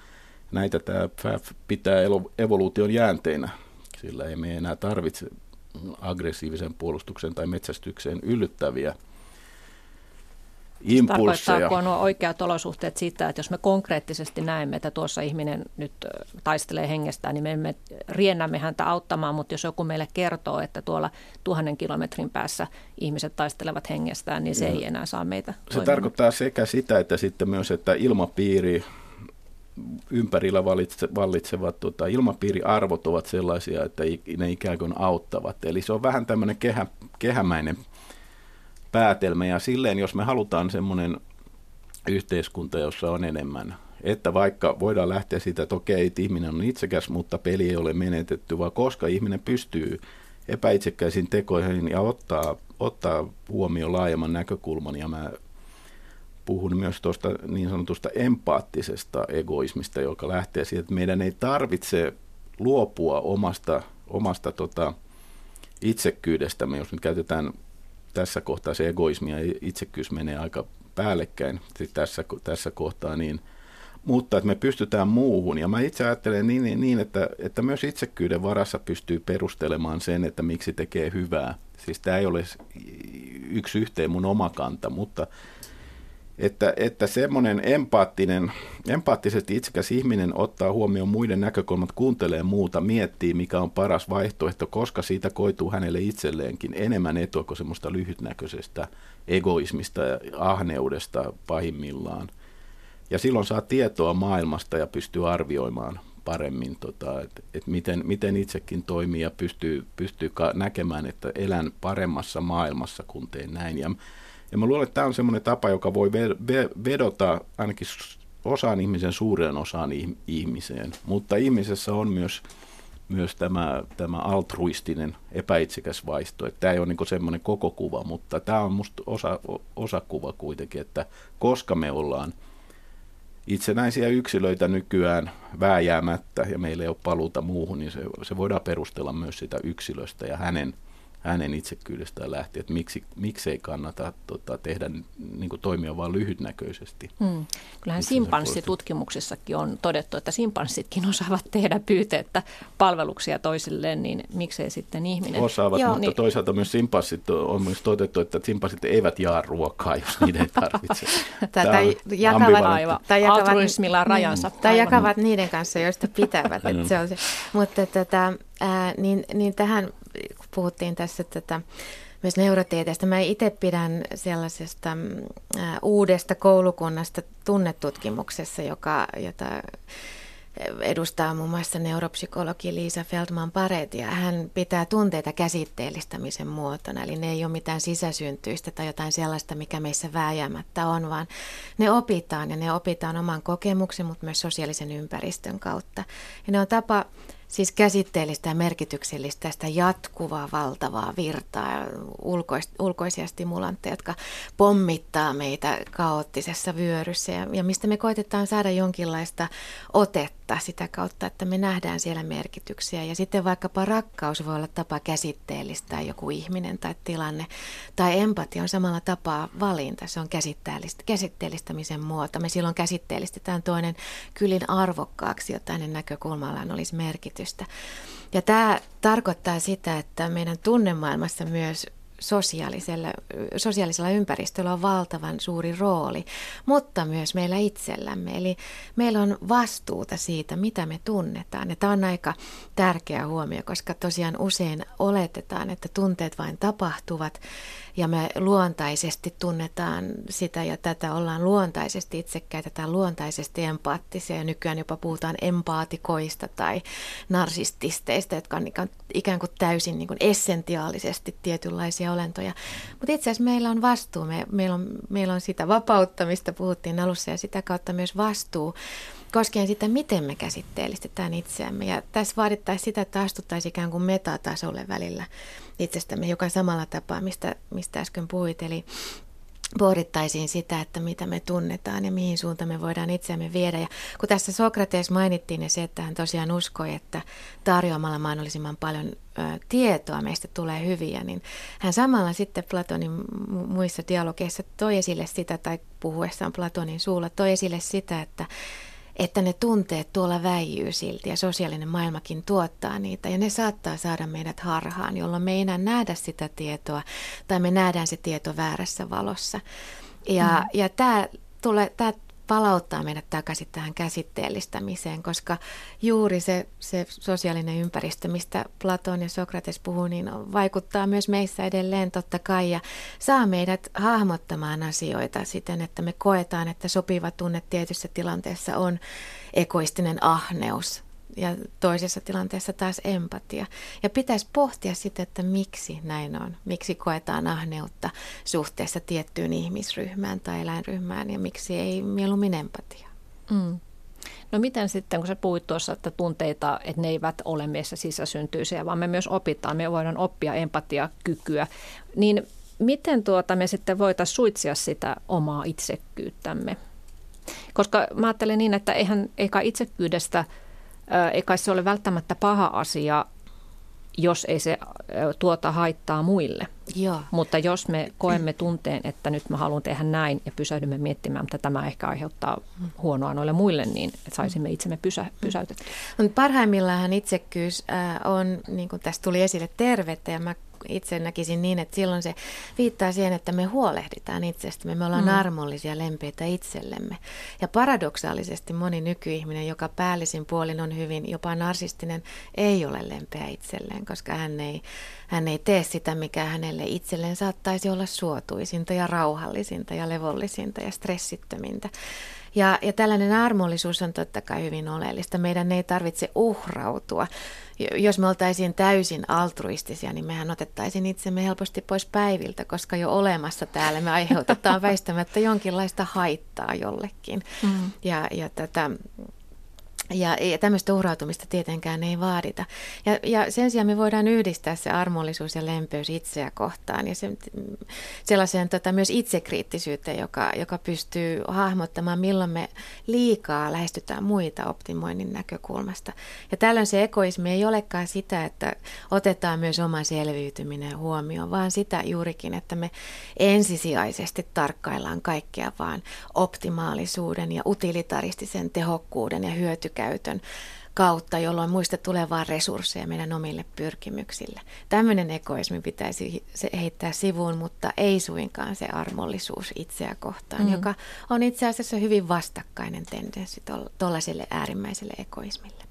näitä tämä FAF pitää evoluution jäänteinä, sillä ei me enää tarvitse aggressiivisen puolustuksen tai metsästykseen yllyttäviä impulsseja. Tarkoittaako nuo oikeat olosuhteet siitä, että jos me konkreettisesti näemme, että tuossa ihminen nyt taistelee hengestään, niin me emme riennämme häntä auttamaan, mutta jos joku meille kertoo, että tuolla tuhannen kilometrin päässä ihmiset taistelevat hengestään, niin se ja. ei enää saa meitä Se toimimaan. tarkoittaa sekä sitä, että sitten myös, että ilmapiiri ympärillä vallitse, vallitsevat tota, ilmapiiriarvot ovat sellaisia, että ne ikään kuin auttavat. Eli se on vähän tämmöinen kehä, kehämäinen päätelmä ja silleen, jos me halutaan semmoinen yhteiskunta, jossa on enemmän, että vaikka voidaan lähteä siitä, että okei, että ihminen on itsekäs, mutta peli ei ole menetetty, vaan koska ihminen pystyy epäitsekkäisiin tekoihin ja ottaa, ottaa huomioon laajemman näkökulman, ja mä puhun myös tuosta niin sanotusta empaattisesta egoismista, joka lähtee siitä, että meidän ei tarvitse luopua omasta, omasta tota itsekkyydestämme, jos nyt käytetään tässä kohtaa se egoismi ja itsekkyys menee aika päällekkäin tässä, tässä kohtaa, niin – mutta että me pystytään muuhun. Ja mä itse ajattelen niin, niin, niin että, että myös itsekyyden varassa pystyy perustelemaan sen, että miksi tekee hyvää. Siis tämä ei ole yksi yhteen mun oma kanta, mutta että, että semmoinen empaattinen, empaattisesti itsekäs ihminen ottaa huomioon muiden näkökulmat, kuuntelee muuta, miettii mikä on paras vaihtoehto, koska siitä koituu hänelle itselleenkin enemmän etua kuin semmoista lyhytnäköisestä egoismista ja ahneudesta pahimmillaan – ja silloin saa tietoa maailmasta ja pystyy arvioimaan paremmin, tota, että et miten, miten itsekin toimii ja pystyy, pystyy näkemään, että elän paremmassa maailmassa, kun teen näin. Ja, ja mä luulen, että tämä on semmoinen tapa, joka voi vedota ainakin osaan ihmisen suuren osaan ihmiseen, mutta ihmisessä on myös, myös tämä, tämä altruistinen, epäitsekäs vaisto. Että tämä ei ole niin semmoinen koko kuva, mutta tämä on musta osa, osakuva kuitenkin, että koska me ollaan – itsenäisiä yksilöitä nykyään vääjäämättä ja meillä ei ole paluuta muuhun, niin se, se voidaan perustella myös sitä yksilöstä ja hänen hänen itsekyydestään lähtien, että miksi, miksei kannata tota, tehdä, niin kuin toimia vain lyhytnäköisesti. Hmm. Kyllähän simpanssitutkimuksissakin on todettu, että simpanssitkin osaavat tehdä pyyteettä palveluksia toisilleen, niin miksei sitten ihminen. Osaavat, Joo, mutta niin... toisaalta myös simpanssit on myös todettu, että simpanssit eivät jaa ruokaa, jos niiden ei tarvitse. tai, jakavat, aivan. tai jakavat, altruismilla rajansa. Tai aivan. jakavat niiden kanssa, joista pitävät. että se on se. Mutta tätä, ää, niin, niin tähän puhuttiin tässä tätä myös neurotieteestä. Mä itse pidän sellaisesta ää, uudesta koulukunnasta tunnetutkimuksessa, joka, jota edustaa muun muassa neuropsykologi Liisa Feldman Paret ja hän pitää tunteita käsitteellistämisen muotona. Eli ne ei ole mitään sisäsyntyistä tai jotain sellaista, mikä meissä vääjäämättä on, vaan ne opitaan ja ne opitaan oman kokemuksen, mutta myös sosiaalisen ympäristön kautta. Ja ne on tapa Siis käsitteellistä ja merkityksellistä sitä jatkuvaa valtavaa virtaa, ulkois, ulkoisia stimulantteja, jotka pommittaa meitä kaoottisessa vyöryssä ja, ja mistä me koitetaan saada jonkinlaista otetta sitä kautta, että me nähdään siellä merkityksiä. Ja sitten vaikkapa rakkaus voi olla tapa käsitteellistää joku ihminen tai tilanne, tai empatia on samalla tapaa valinta, se on käsitteellistämisen muoto. Me silloin käsitteellistetään toinen kyllin arvokkaaksi, jotta hänen näkökulmallaan olisi merkitys merkitystä. Ja tämä tarkoittaa sitä, että meidän tunnemaailmassa myös sosiaalisella, sosiaalisella ympäristöllä on valtavan suuri rooli, mutta myös meillä itsellämme. Eli meillä on vastuuta siitä, mitä me tunnetaan. Ja tämä on aika tärkeä huomio, koska tosiaan usein oletetaan, että tunteet vain tapahtuvat ja me luontaisesti tunnetaan sitä ja tätä, ollaan luontaisesti itsekkäitä tai luontaisesti empaattisia ja nykyään jopa puhutaan empaatikoista tai narsististeista, jotka on ikään kuin täysin niin kuin essentiaalisesti tietynlaisia olentoja. Mutta itse asiassa meillä on vastuu, me, meillä, on, meillä on sitä vapautta, mistä puhuttiin alussa ja sitä kautta myös vastuu koskien sitä, miten me käsitteellistetään itseämme. Ja tässä vaadittaisiin sitä, että astuttaisiin ikään kuin metatasolle välillä itsestämme, joka samalla tapaa, mistä, mistä äsken puhuit. Eli pohdittaisiin sitä, että mitä me tunnetaan ja mihin suuntaan me voidaan itseämme viedä. Ja kun tässä Sokrates mainittiin ja se, että hän tosiaan uskoi, että tarjoamalla mahdollisimman paljon ö, tietoa meistä tulee hyviä, niin hän samalla sitten Platonin muissa dialogeissa toi esille sitä, tai puhuessaan Platonin suulla toi esille sitä, että että ne tunteet tuolla väijyy silti ja sosiaalinen maailmakin tuottaa niitä ja ne saattaa saada meidät harhaan, jolloin me ei enää nähdä sitä tietoa tai me nähdään se tieto väärässä valossa. Ja, mm. ja tämä tulee, tämä palauttaa meidät takaisin tähän käsitteellistämiseen, koska juuri se, se sosiaalinen ympäristö, mistä Platon ja Sokrates puhuu, niin vaikuttaa myös meissä edelleen totta kai ja saa meidät hahmottamaan asioita siten, että me koetaan, että sopiva tunne tietyssä tilanteessa on egoistinen ahneus ja toisessa tilanteessa taas empatia. Ja pitäisi pohtia sitä, että miksi näin on, miksi koetaan ahneutta suhteessa tiettyyn ihmisryhmään tai eläinryhmään ja miksi ei mieluummin empatia. Mm. No miten sitten, kun sä puhuit tuossa, että tunteita, että ne eivät ole meissä sisäsyntyisiä, vaan me myös opitaan, me voidaan oppia empatiakykyä, niin miten tuota me sitten voitaisiin suitsia sitä omaa itsekyyttämme? Koska mä ajattelen niin, että eihän eikä itsekyydestä – eikä se ole välttämättä paha asia jos ei se tuota haittaa muille. Joo. Mutta jos me koemme tunteen, että nyt mä haluan tehdä näin ja pysähdymme miettimään, että tämä ehkä aiheuttaa huonoa noille muille, niin että saisimme itsemme pysä, pysäytettyä. Parhaimmillaan itsekkyys on, niin kuin tässä tuli esille, tervettä ja mä itse näkisin niin, että silloin se viittaa siihen, että me huolehditaan itsestämme. Me ollaan mm. armollisia, lempeitä itsellemme. Ja paradoksaalisesti moni nykyihminen, joka päällisin puolin on hyvin jopa narsistinen, ei ole lempeä itselleen, koska hän ei, hän ei tee sitä, mikä hänelle itselleen saattaisi olla suotuisinta ja rauhallisinta ja levollisinta ja stressittömintä. Ja, ja tällainen armollisuus on totta kai hyvin oleellista. Meidän ei tarvitse uhrautua. Jos me oltaisiin täysin altruistisia, niin mehän otettaisiin itsemme helposti pois päiviltä, koska jo olemassa täällä me aiheutetaan väistämättä jonkinlaista haittaa jollekin. Mm. Ja, ja tätä, ja, ja tämmöistä uhrautumista tietenkään ei vaadita. Ja, ja sen sijaan me voidaan yhdistää se armollisuus ja lempeys itseä kohtaan ja se, sellaiseen tota, myös itsekriittisyyteen, joka, joka pystyy hahmottamaan, milloin me liikaa lähestytään muita optimoinnin näkökulmasta. Ja tällöin se egoismi ei olekaan sitä, että otetaan myös oma selviytyminen huomioon, vaan sitä juurikin, että me ensisijaisesti tarkkaillaan kaikkea vaan optimaalisuuden ja utilitaristisen tehokkuuden ja hyöty käytön kautta, jolloin muista tulee vain resursseja meidän omille pyrkimyksille. Tämmöinen egoismi pitäisi heittää sivuun, mutta ei suinkaan se armollisuus itseä kohtaan, mm. joka on itse asiassa hyvin vastakkainen tendenssi tuollaiselle äärimmäiselle egoismille.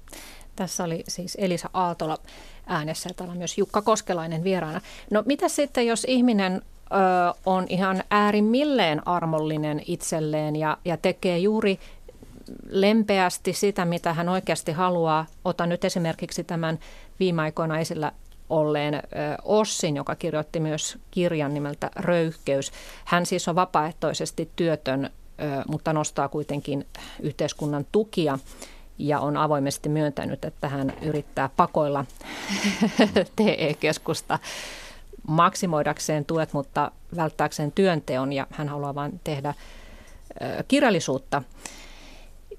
Tässä oli siis Elisa Aaltola äänessä ja täällä on myös Jukka Koskelainen vieraana. No mitä sitten, jos ihminen ö, on ihan äärimmilleen armollinen itselleen ja, ja tekee juuri lempeästi sitä, mitä hän oikeasti haluaa. Otan nyt esimerkiksi tämän viime aikoina esillä olleen Ossin, joka kirjoitti myös kirjan nimeltä Röyhkeys. Hän siis on vapaaehtoisesti työtön, mutta nostaa kuitenkin yhteiskunnan tukia ja on avoimesti myöntänyt, että hän yrittää pakoilla TE-keskusta maksimoidakseen tuet, mutta välttääkseen työnteon ja hän haluaa vain tehdä kirjallisuutta.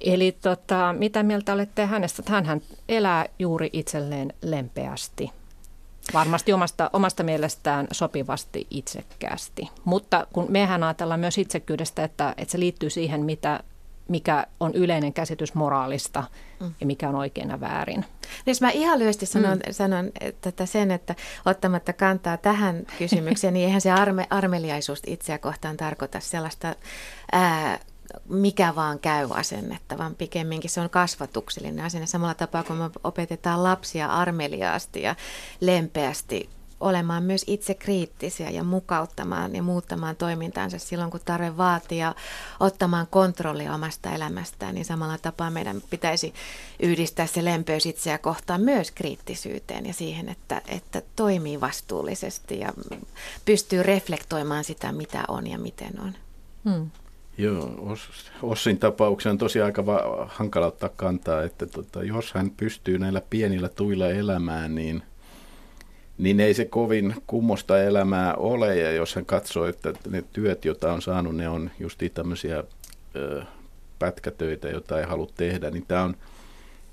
Eli tota, mitä mieltä olette hänestä? Hän elää juuri itselleen lempeästi. Varmasti omasta, omasta mielestään sopivasti itsekkäästi. Mutta kun mehän ajatellaan myös itsekkyydestä, että, että se liittyy siihen, mitä, mikä on yleinen käsitys moraalista mm. ja mikä on oikein ja väärin. Jos mä ihan lyhyesti sanon, mm. sanon että sen, että ottamatta kantaa tähän kysymykseen, niin eihän se arme, armeliaisuus itseä kohtaan tarkoita sellaista ää, mikä vaan käy asennetta, vaan pikemminkin se on kasvatuksellinen asenne. Samalla tapaa kuin me opetetaan lapsia armeliaasti ja lempeästi olemaan myös itse kriittisiä ja mukauttamaan ja muuttamaan toimintaansa silloin, kun tarve vaatii ja ottamaan kontrollia omasta elämästään, niin samalla tapaa meidän pitäisi yhdistää se lempeys itseä kohtaan myös kriittisyyteen ja siihen, että, että toimii vastuullisesti ja pystyy reflektoimaan sitä, mitä on ja miten on. Hmm. Joo, Ossin tapauksen on tosiaan aika va- hankala ottaa kantaa, että tota, jos hän pystyy näillä pienillä tuilla elämään, niin, niin ei se kovin kummosta elämää ole. Ja jos hän katsoo, että ne työt, joita on saanut, ne on just tämmöisiä ö, pätkätöitä, joita ei halua tehdä, niin tämä on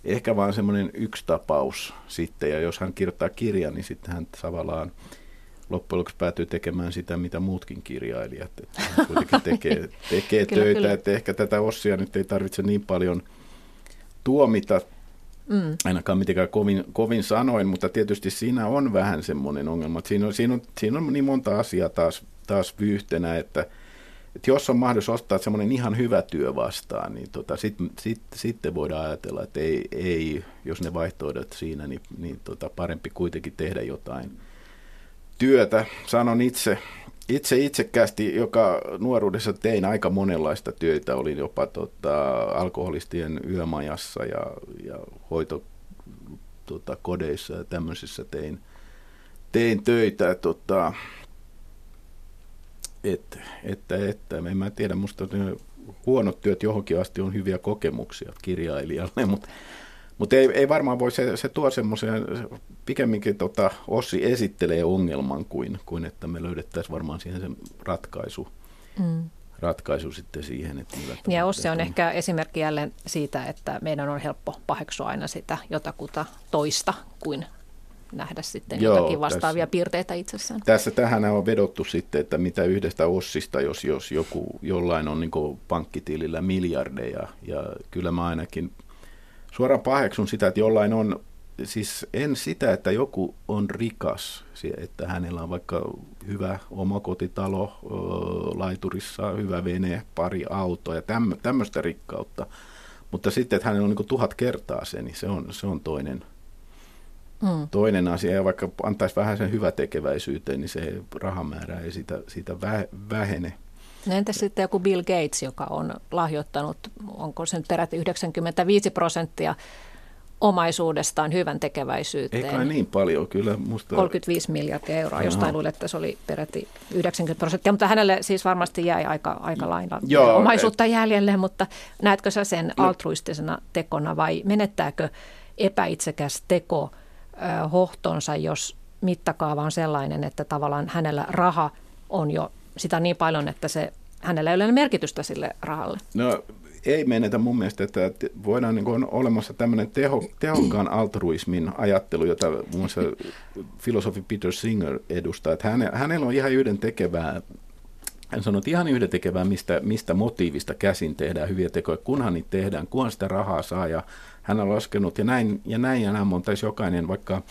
ehkä vaan semmoinen yksi tapaus sitten. Ja jos hän kirjoittaa kirjan, niin sitten hän tavallaan loppujen lopuksi päätyy tekemään sitä, mitä muutkin kirjailijat. Että kuitenkin tekee, tekee kyllä, töitä, kyllä. että ehkä tätä Ossia nyt ei tarvitse niin paljon tuomita, mm. ainakaan mitenkään kovin, kovin sanoin, mutta tietysti siinä on vähän semmoinen ongelma, että siinä on, siinä on, siinä on niin monta asiaa taas, taas vyyhtenä, että, että jos on mahdollisuus ottaa semmoinen ihan hyvä työ vastaan, niin tota, sitten sit, sitten voidaan ajatella, että ei, ei jos ne vaihtoehdot siinä, niin, niin tota, parempi kuitenkin tehdä jotain – työtä. Sanon itse, itse itsekkäästi, joka nuoruudessa tein aika monenlaista työtä. Olin jopa tota, alkoholistien yömajassa ja, ja hoito tota, kodeissa ja tämmöisissä tein, tein töitä. Tota, et, että, että, en mä tiedä, musta huonot työt johonkin asti on hyviä kokemuksia kirjailijalle, mutta mutta ei, ei varmaan voi, se, se tuo semmoisen, pikemminkin tota, Ossi esittelee ongelman kuin, kuin että me löydettäisiin varmaan siihen se ratkaisu. Mm ratkaisu sitten siihen. Että ja Ossi on ehkä esimerkki jälleen siitä, että meidän on helppo paheksua aina sitä jotakuta toista kuin nähdä sitten Joo, jotakin vastaavia tässä, piirteitä itsessään. Tässä tähän on vedottu sitten, että mitä yhdestä ossista, jos, jos joku jollain on niin pankkitilillä miljardeja, ja kyllä mä ainakin suoraan paheksun sitä, että jollain on siis en sitä, että joku on rikas, että hänellä on vaikka hyvä omakotitalo laiturissa, hyvä vene, pari autoa ja tämmöistä rikkautta. Mutta sitten, että hänellä on niin tuhat kertaa se, niin se on, se on toinen, mm. toinen asia. Ja vaikka antaisi vähän sen hyvätekeväisyyteen, niin se rahamäärä ei siitä, siitä vähene. No entäs sitten joku Bill Gates, joka on lahjoittanut, onko se nyt peräti 95 prosenttia omaisuudestaan hyvän tekeväisyyteen. Eikä niin paljon, kyllä. Musta... 35 miljardia euroa, Aha. jostain luulen, että se oli peräti 90 prosenttia, mutta hänelle siis varmasti jäi aika, aika lailla Joo, omaisuutta et... jäljelle, mutta näetkö sä sen no. altruistisena tekona vai menettääkö epäitsekäs teko äh, hohtonsa, jos mittakaava on sellainen, että tavallaan hänellä raha on jo sitä niin paljon, että se hänellä ei ole merkitystä sille rahalle? No ei menetä mun mielestä, että voidaan niin on olemassa tämmöinen teho, tehokkaan altruismin ajattelu, jota muun muassa filosofi Peter Singer edustaa, että häne, hänellä on ihan yhden tekevää hän sanoi, ihan yhden tekevää, mistä, mistä motiivista käsin tehdään hyviä tekoja, kunhan niitä tehdään, kunhan sitä rahaa saa. Ja hän on laskenut, ja näin ja näin, ja näin montaisi jokainen, vaikka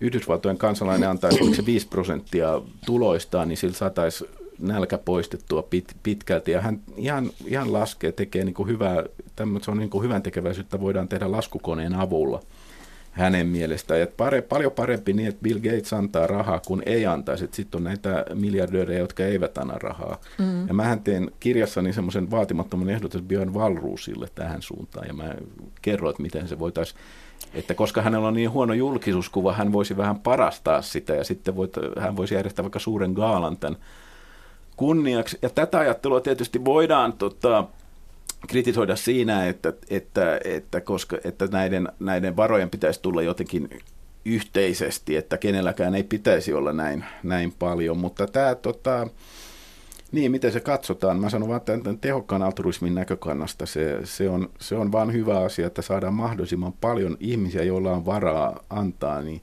Yhdysvaltojen kansalainen antaisi se 5 prosenttia tuloistaan, niin sillä saataisiin nälkä poistettua pit, pitkälti. Ja hän ihan, ihan laskee, tekee niin kuin hyvää, se on niin kuin hyvän tekeväisyyttä voidaan tehdä laskukoneen avulla hänen mielestään. Et pare, paljon parempi niin, että Bill Gates antaa rahaa kuin ei antaisi. Sitten on näitä miljardöörejä, jotka eivät anna rahaa. Mm. Ja mähän teen kirjassani semmoisen vaatimattoman ehdotus Björn Valruusille tähän suuntaan. Ja mä kerroin, että miten se voitaisiin että koska hänellä on niin huono julkisuuskuva, hän voisi vähän parastaa sitä ja sitten voit, hän voisi järjestää vaikka suuren gaalan tämän kunniaksi. Ja tätä ajattelua tietysti voidaan tota, kritisoida siinä, että, että, että, koska, että näiden, näiden varojen pitäisi tulla jotenkin yhteisesti, että kenelläkään ei pitäisi olla näin, näin paljon, mutta tämä tota, niin, miten se katsotaan? Mä sanon vaan, että tämän tehokkaan altruismin näkökannasta se, se, on, se on vaan hyvä asia, että saadaan mahdollisimman paljon ihmisiä, joilla on varaa antaa, niin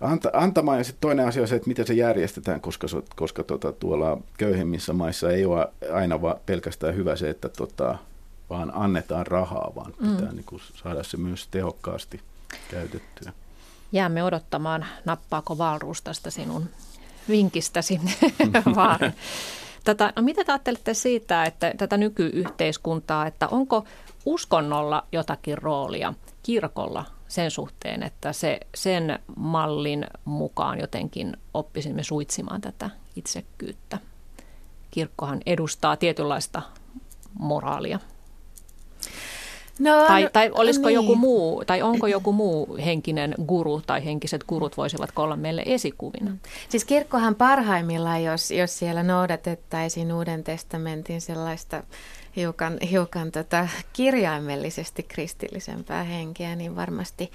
anta, antamaan. Ja sitten toinen asia on se, että miten se järjestetään, koska, koska tota, tuolla köyhemmissä maissa ei ole aina va, pelkästään hyvä se, että tota, vaan annetaan rahaa, vaan mm. pitää niin kuin, saada se myös tehokkaasti käytettyä. Jäämme odottamaan, nappaako Valruus tästä sinun vinkistäsi vaan. Tätä, no mitä te ajattelette siitä, että tätä nykyyhteiskuntaa, että onko uskonnolla jotakin roolia, kirkolla sen suhteen, että se, sen mallin mukaan jotenkin oppisimme suitsimaan tätä itsekkyyttä. Kirkkohan edustaa tietynlaista moraalia. No, tai, tai olisiko niin. joku muu, tai onko joku muu henkinen guru tai henkiset gurut voisivat olla meille esikuvina? Siis kirkkohan parhaimmillaan, jos, jos siellä noudatettaisiin Uuden testamentin sellaista hiukan, hiukan tota kirjaimellisesti kristillisempää henkeä, niin varmasti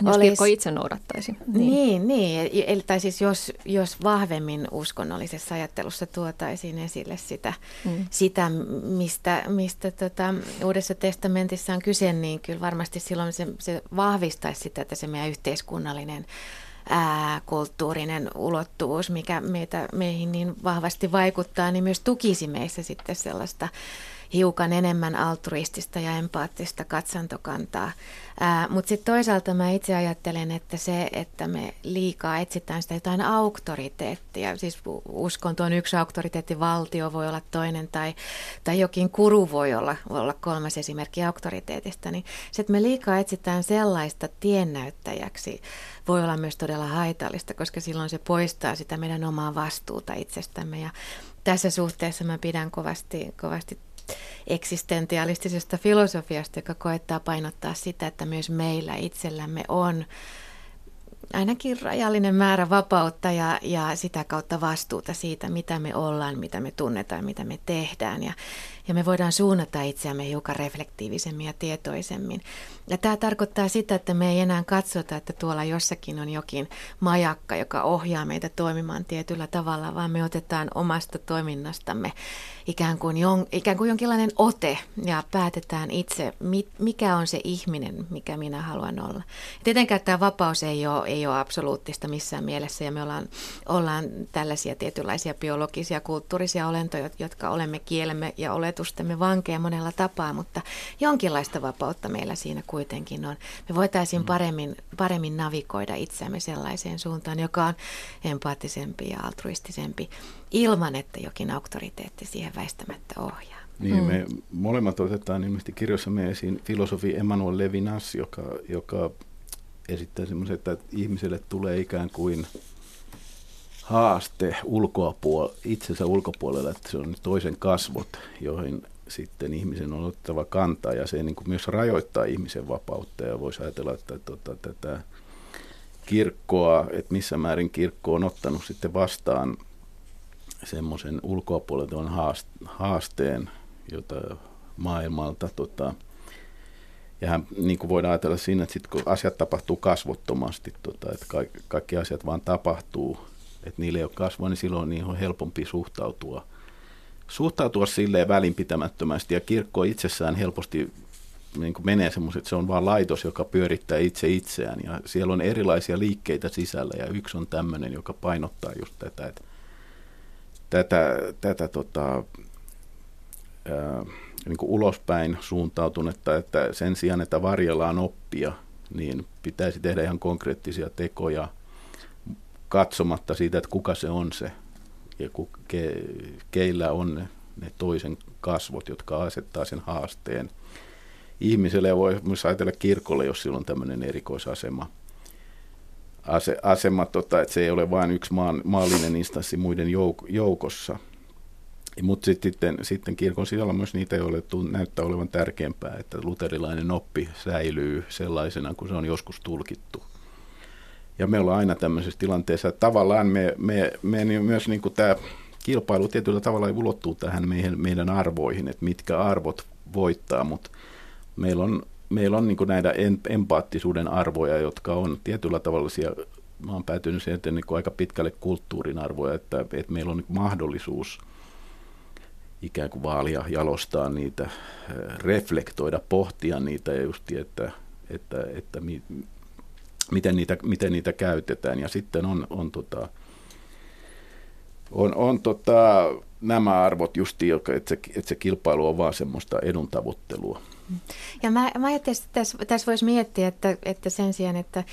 jos olisi... kirkko itse noudattaisi. Niin, niin. niin. Eli, tai siis jos, jos vahvemmin uskonnollisessa ajattelussa tuotaisiin esille sitä, mm. sitä mistä, mistä tota, Uudessa testamentissa on kyse, niin kyllä varmasti silloin se, se vahvistaisi sitä, että se meidän yhteiskunnallinen ää, kulttuurinen ulottuvuus, mikä meitä, meihin niin vahvasti vaikuttaa, niin myös tukisi meissä sitten sellaista hiukan enemmän altruistista ja empaattista katsantokantaa. Mutta sitten toisaalta mä itse ajattelen, että se, että me liikaa etsitään sitä jotain auktoriteettia, siis uskonto on yksi auktoriteetti, valtio voi olla toinen tai, tai jokin kuru voi olla, voi olla kolmas esimerkki auktoriteetista, niin se, että me liikaa etsitään sellaista tiennäyttäjäksi, voi olla myös todella haitallista, koska silloin se poistaa sitä meidän omaa vastuuta itsestämme ja tässä suhteessa mä pidän kovasti, kovasti eksistentialistisesta filosofiasta, joka koettaa painottaa sitä, että myös meillä itsellämme on ainakin rajallinen määrä vapautta ja, ja sitä kautta vastuuta siitä, mitä me ollaan, mitä me tunnetaan, mitä me tehdään. Ja, ja me voidaan suunnata itseämme hiukan reflektiivisemmin ja tietoisemmin. Ja tämä tarkoittaa sitä, että me ei enää katsota, että tuolla jossakin on jokin majakka, joka ohjaa meitä toimimaan tietyllä tavalla, vaan me otetaan omasta toiminnastamme ikään kuin, jon, ikään kuin jonkinlainen ote ja päätetään itse, mikä on se ihminen, mikä minä haluan olla. Tietenkään tämä vapaus ei ole, ei ole absoluuttista missään mielessä ja me ollaan, ollaan tällaisia tietynlaisia biologisia, kulttuurisia olentoja, jotka olemme kielemme ja oletustemme vankeja monella tapaa, mutta jonkinlaista vapautta meillä siinä kuitenkin on. Me voitaisiin mm. paremmin, paremmin navigoida itseämme sellaiseen suuntaan, joka on empaattisempi ja altruistisempi ilman, että jokin auktoriteetti siihen väistämättä ohjaa. Niin, mm. me molemmat otetaan ilmeisesti kirjassamme esiin filosofi Emmanuel Levinas, joka, joka esittää semmoisen, että ihmiselle tulee ikään kuin haaste ulkoapuol- itsensä ulkopuolella, että se on toisen kasvot, joihin sitten ihmisen on otettava kantaa. Ja se niin kuin myös rajoittaa ihmisen vapautta. Ja voisi ajatella, että tota, tätä kirkkoa, että missä määrin kirkko on ottanut sitten vastaan semmoisen ulkopuolelta haasteen, jota maailmalta tota, ja hän, niin kuin voidaan ajatella siinä, että sit kun asiat tapahtuu kasvottomasti, tota, että kaikki, kaikki asiat vaan tapahtuu, että niille ei ole kasvua, niin silloin niin on helpompi suhtautua, suhtautua silleen välinpitämättömästi. Ja kirkko itsessään helposti niin kuin menee semmoiset, että se on vain laitos, joka pyörittää itse itseään. Ja siellä on erilaisia liikkeitä sisällä ja yksi on tämmöinen, joka painottaa just tätä, että tätä, tätä tota, ää, niin kuin ulospäin suuntautunutta, että sen sijaan, että varjellaan oppia, niin pitäisi tehdä ihan konkreettisia tekoja katsomatta siitä, että kuka se on se ja ku, ke, keillä on ne, ne toisen kasvot, jotka asettaa sen haasteen ihmiselle ja voi myös ajatella kirkolle, jos sillä on tämmöinen erikoisasema. Ase, asema, tota, että se ei ole vain yksi maan, maallinen instanssi muiden jouk- joukossa – mutta sitten, sitten kirkon sisällä on myös niitä, joille näyttää olevan tärkeämpää, että luterilainen oppi säilyy sellaisena kuin se on joskus tulkittu. Ja me ollaan aina tämmöisessä tilanteessa, että tavallaan me, me, me myös niin kuin tämä kilpailu tietyllä tavalla ulottuu tähän meidän, meidän arvoihin, että mitkä arvot voittaa, mutta meillä on, meillä on niin kuin näitä empaattisuuden arvoja, jotka on tietyllä tavalla siellä, mä oon päätynyt siihen, että niin kuin aika pitkälle kulttuurin arvoja, että, että meillä on mahdollisuus – ikään kuin vaalia, jalostaa niitä, reflektoida, pohtia niitä ja just, että, että, että mi, miten, niitä, miten niitä käytetään. Ja sitten on, on, tota, on, on tota, nämä arvot justi, että se, että se kilpailu on vaan semmoista edun tavoittelua. Ja mä, mä ajattelin, että tässä, tässä voisi miettiä, että, että sen sijaan, että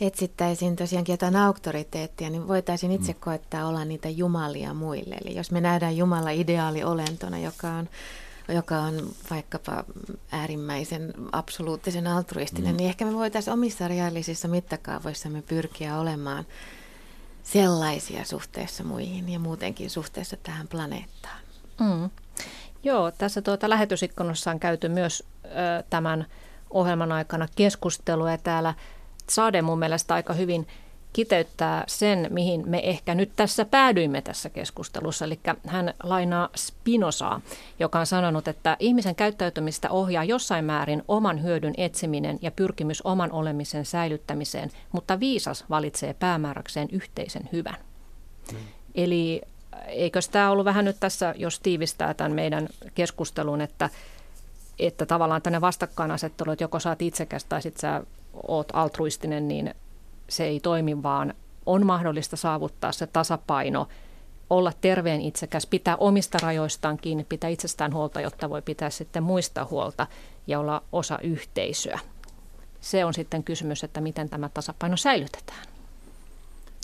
etsittäisiin tosiaankin jotain auktoriteettia, niin voitaisiin itse mm. koettaa olla niitä jumalia muille. Eli jos me nähdään Jumala ideaaliolentona, joka on, joka on vaikkapa äärimmäisen absoluuttisen altruistinen, mm. niin ehkä me voitaisiin omissa reaalisissa mittakaavoissamme pyrkiä olemaan sellaisia suhteessa muihin ja muutenkin suhteessa tähän planeettaan. Mm. Joo, tässä tuota lähetysikkunassa on käyty myös ö, tämän ohjelman aikana keskustelua ja täällä – Sade mun mielestä aika hyvin kiteyttää sen, mihin me ehkä nyt tässä päädyimme tässä keskustelussa. Eli hän lainaa Spinosaa, joka on sanonut, että ihmisen käyttäytymistä ohjaa jossain määrin oman hyödyn etsiminen ja pyrkimys oman olemisen säilyttämiseen, mutta viisas valitsee päämääräkseen yhteisen hyvän. Mm. Eli eikö tämä ollut vähän nyt tässä, jos tiivistää tämän meidän keskustelun, että, että tavallaan tänne vastakkainasettelu, että joko saat itsekäs tai sitten sä oot altruistinen, niin se ei toimi, vaan on mahdollista saavuttaa se tasapaino, olla terveen itsekäs, pitää omista rajoistaan kiinni, pitää itsestään huolta, jotta voi pitää sitten muista huolta ja olla osa yhteisöä. Se on sitten kysymys, että miten tämä tasapaino säilytetään.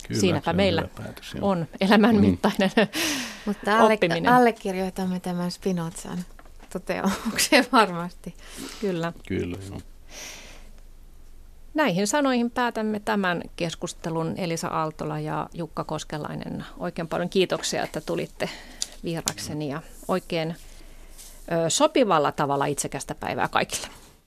Kyllä, Siinäpä meillä päätös, on elämänmittainen mm. Mutta alle, allekirjoitamme tämän Spinozan toteamuksen varmasti. Kyllä. Kyllä, joo. Näihin sanoihin päätämme tämän keskustelun Elisa Aaltola ja Jukka Koskelainen. Oikein paljon kiitoksia, että tulitte vierakseni ja oikein sopivalla tavalla itsekästä päivää kaikille.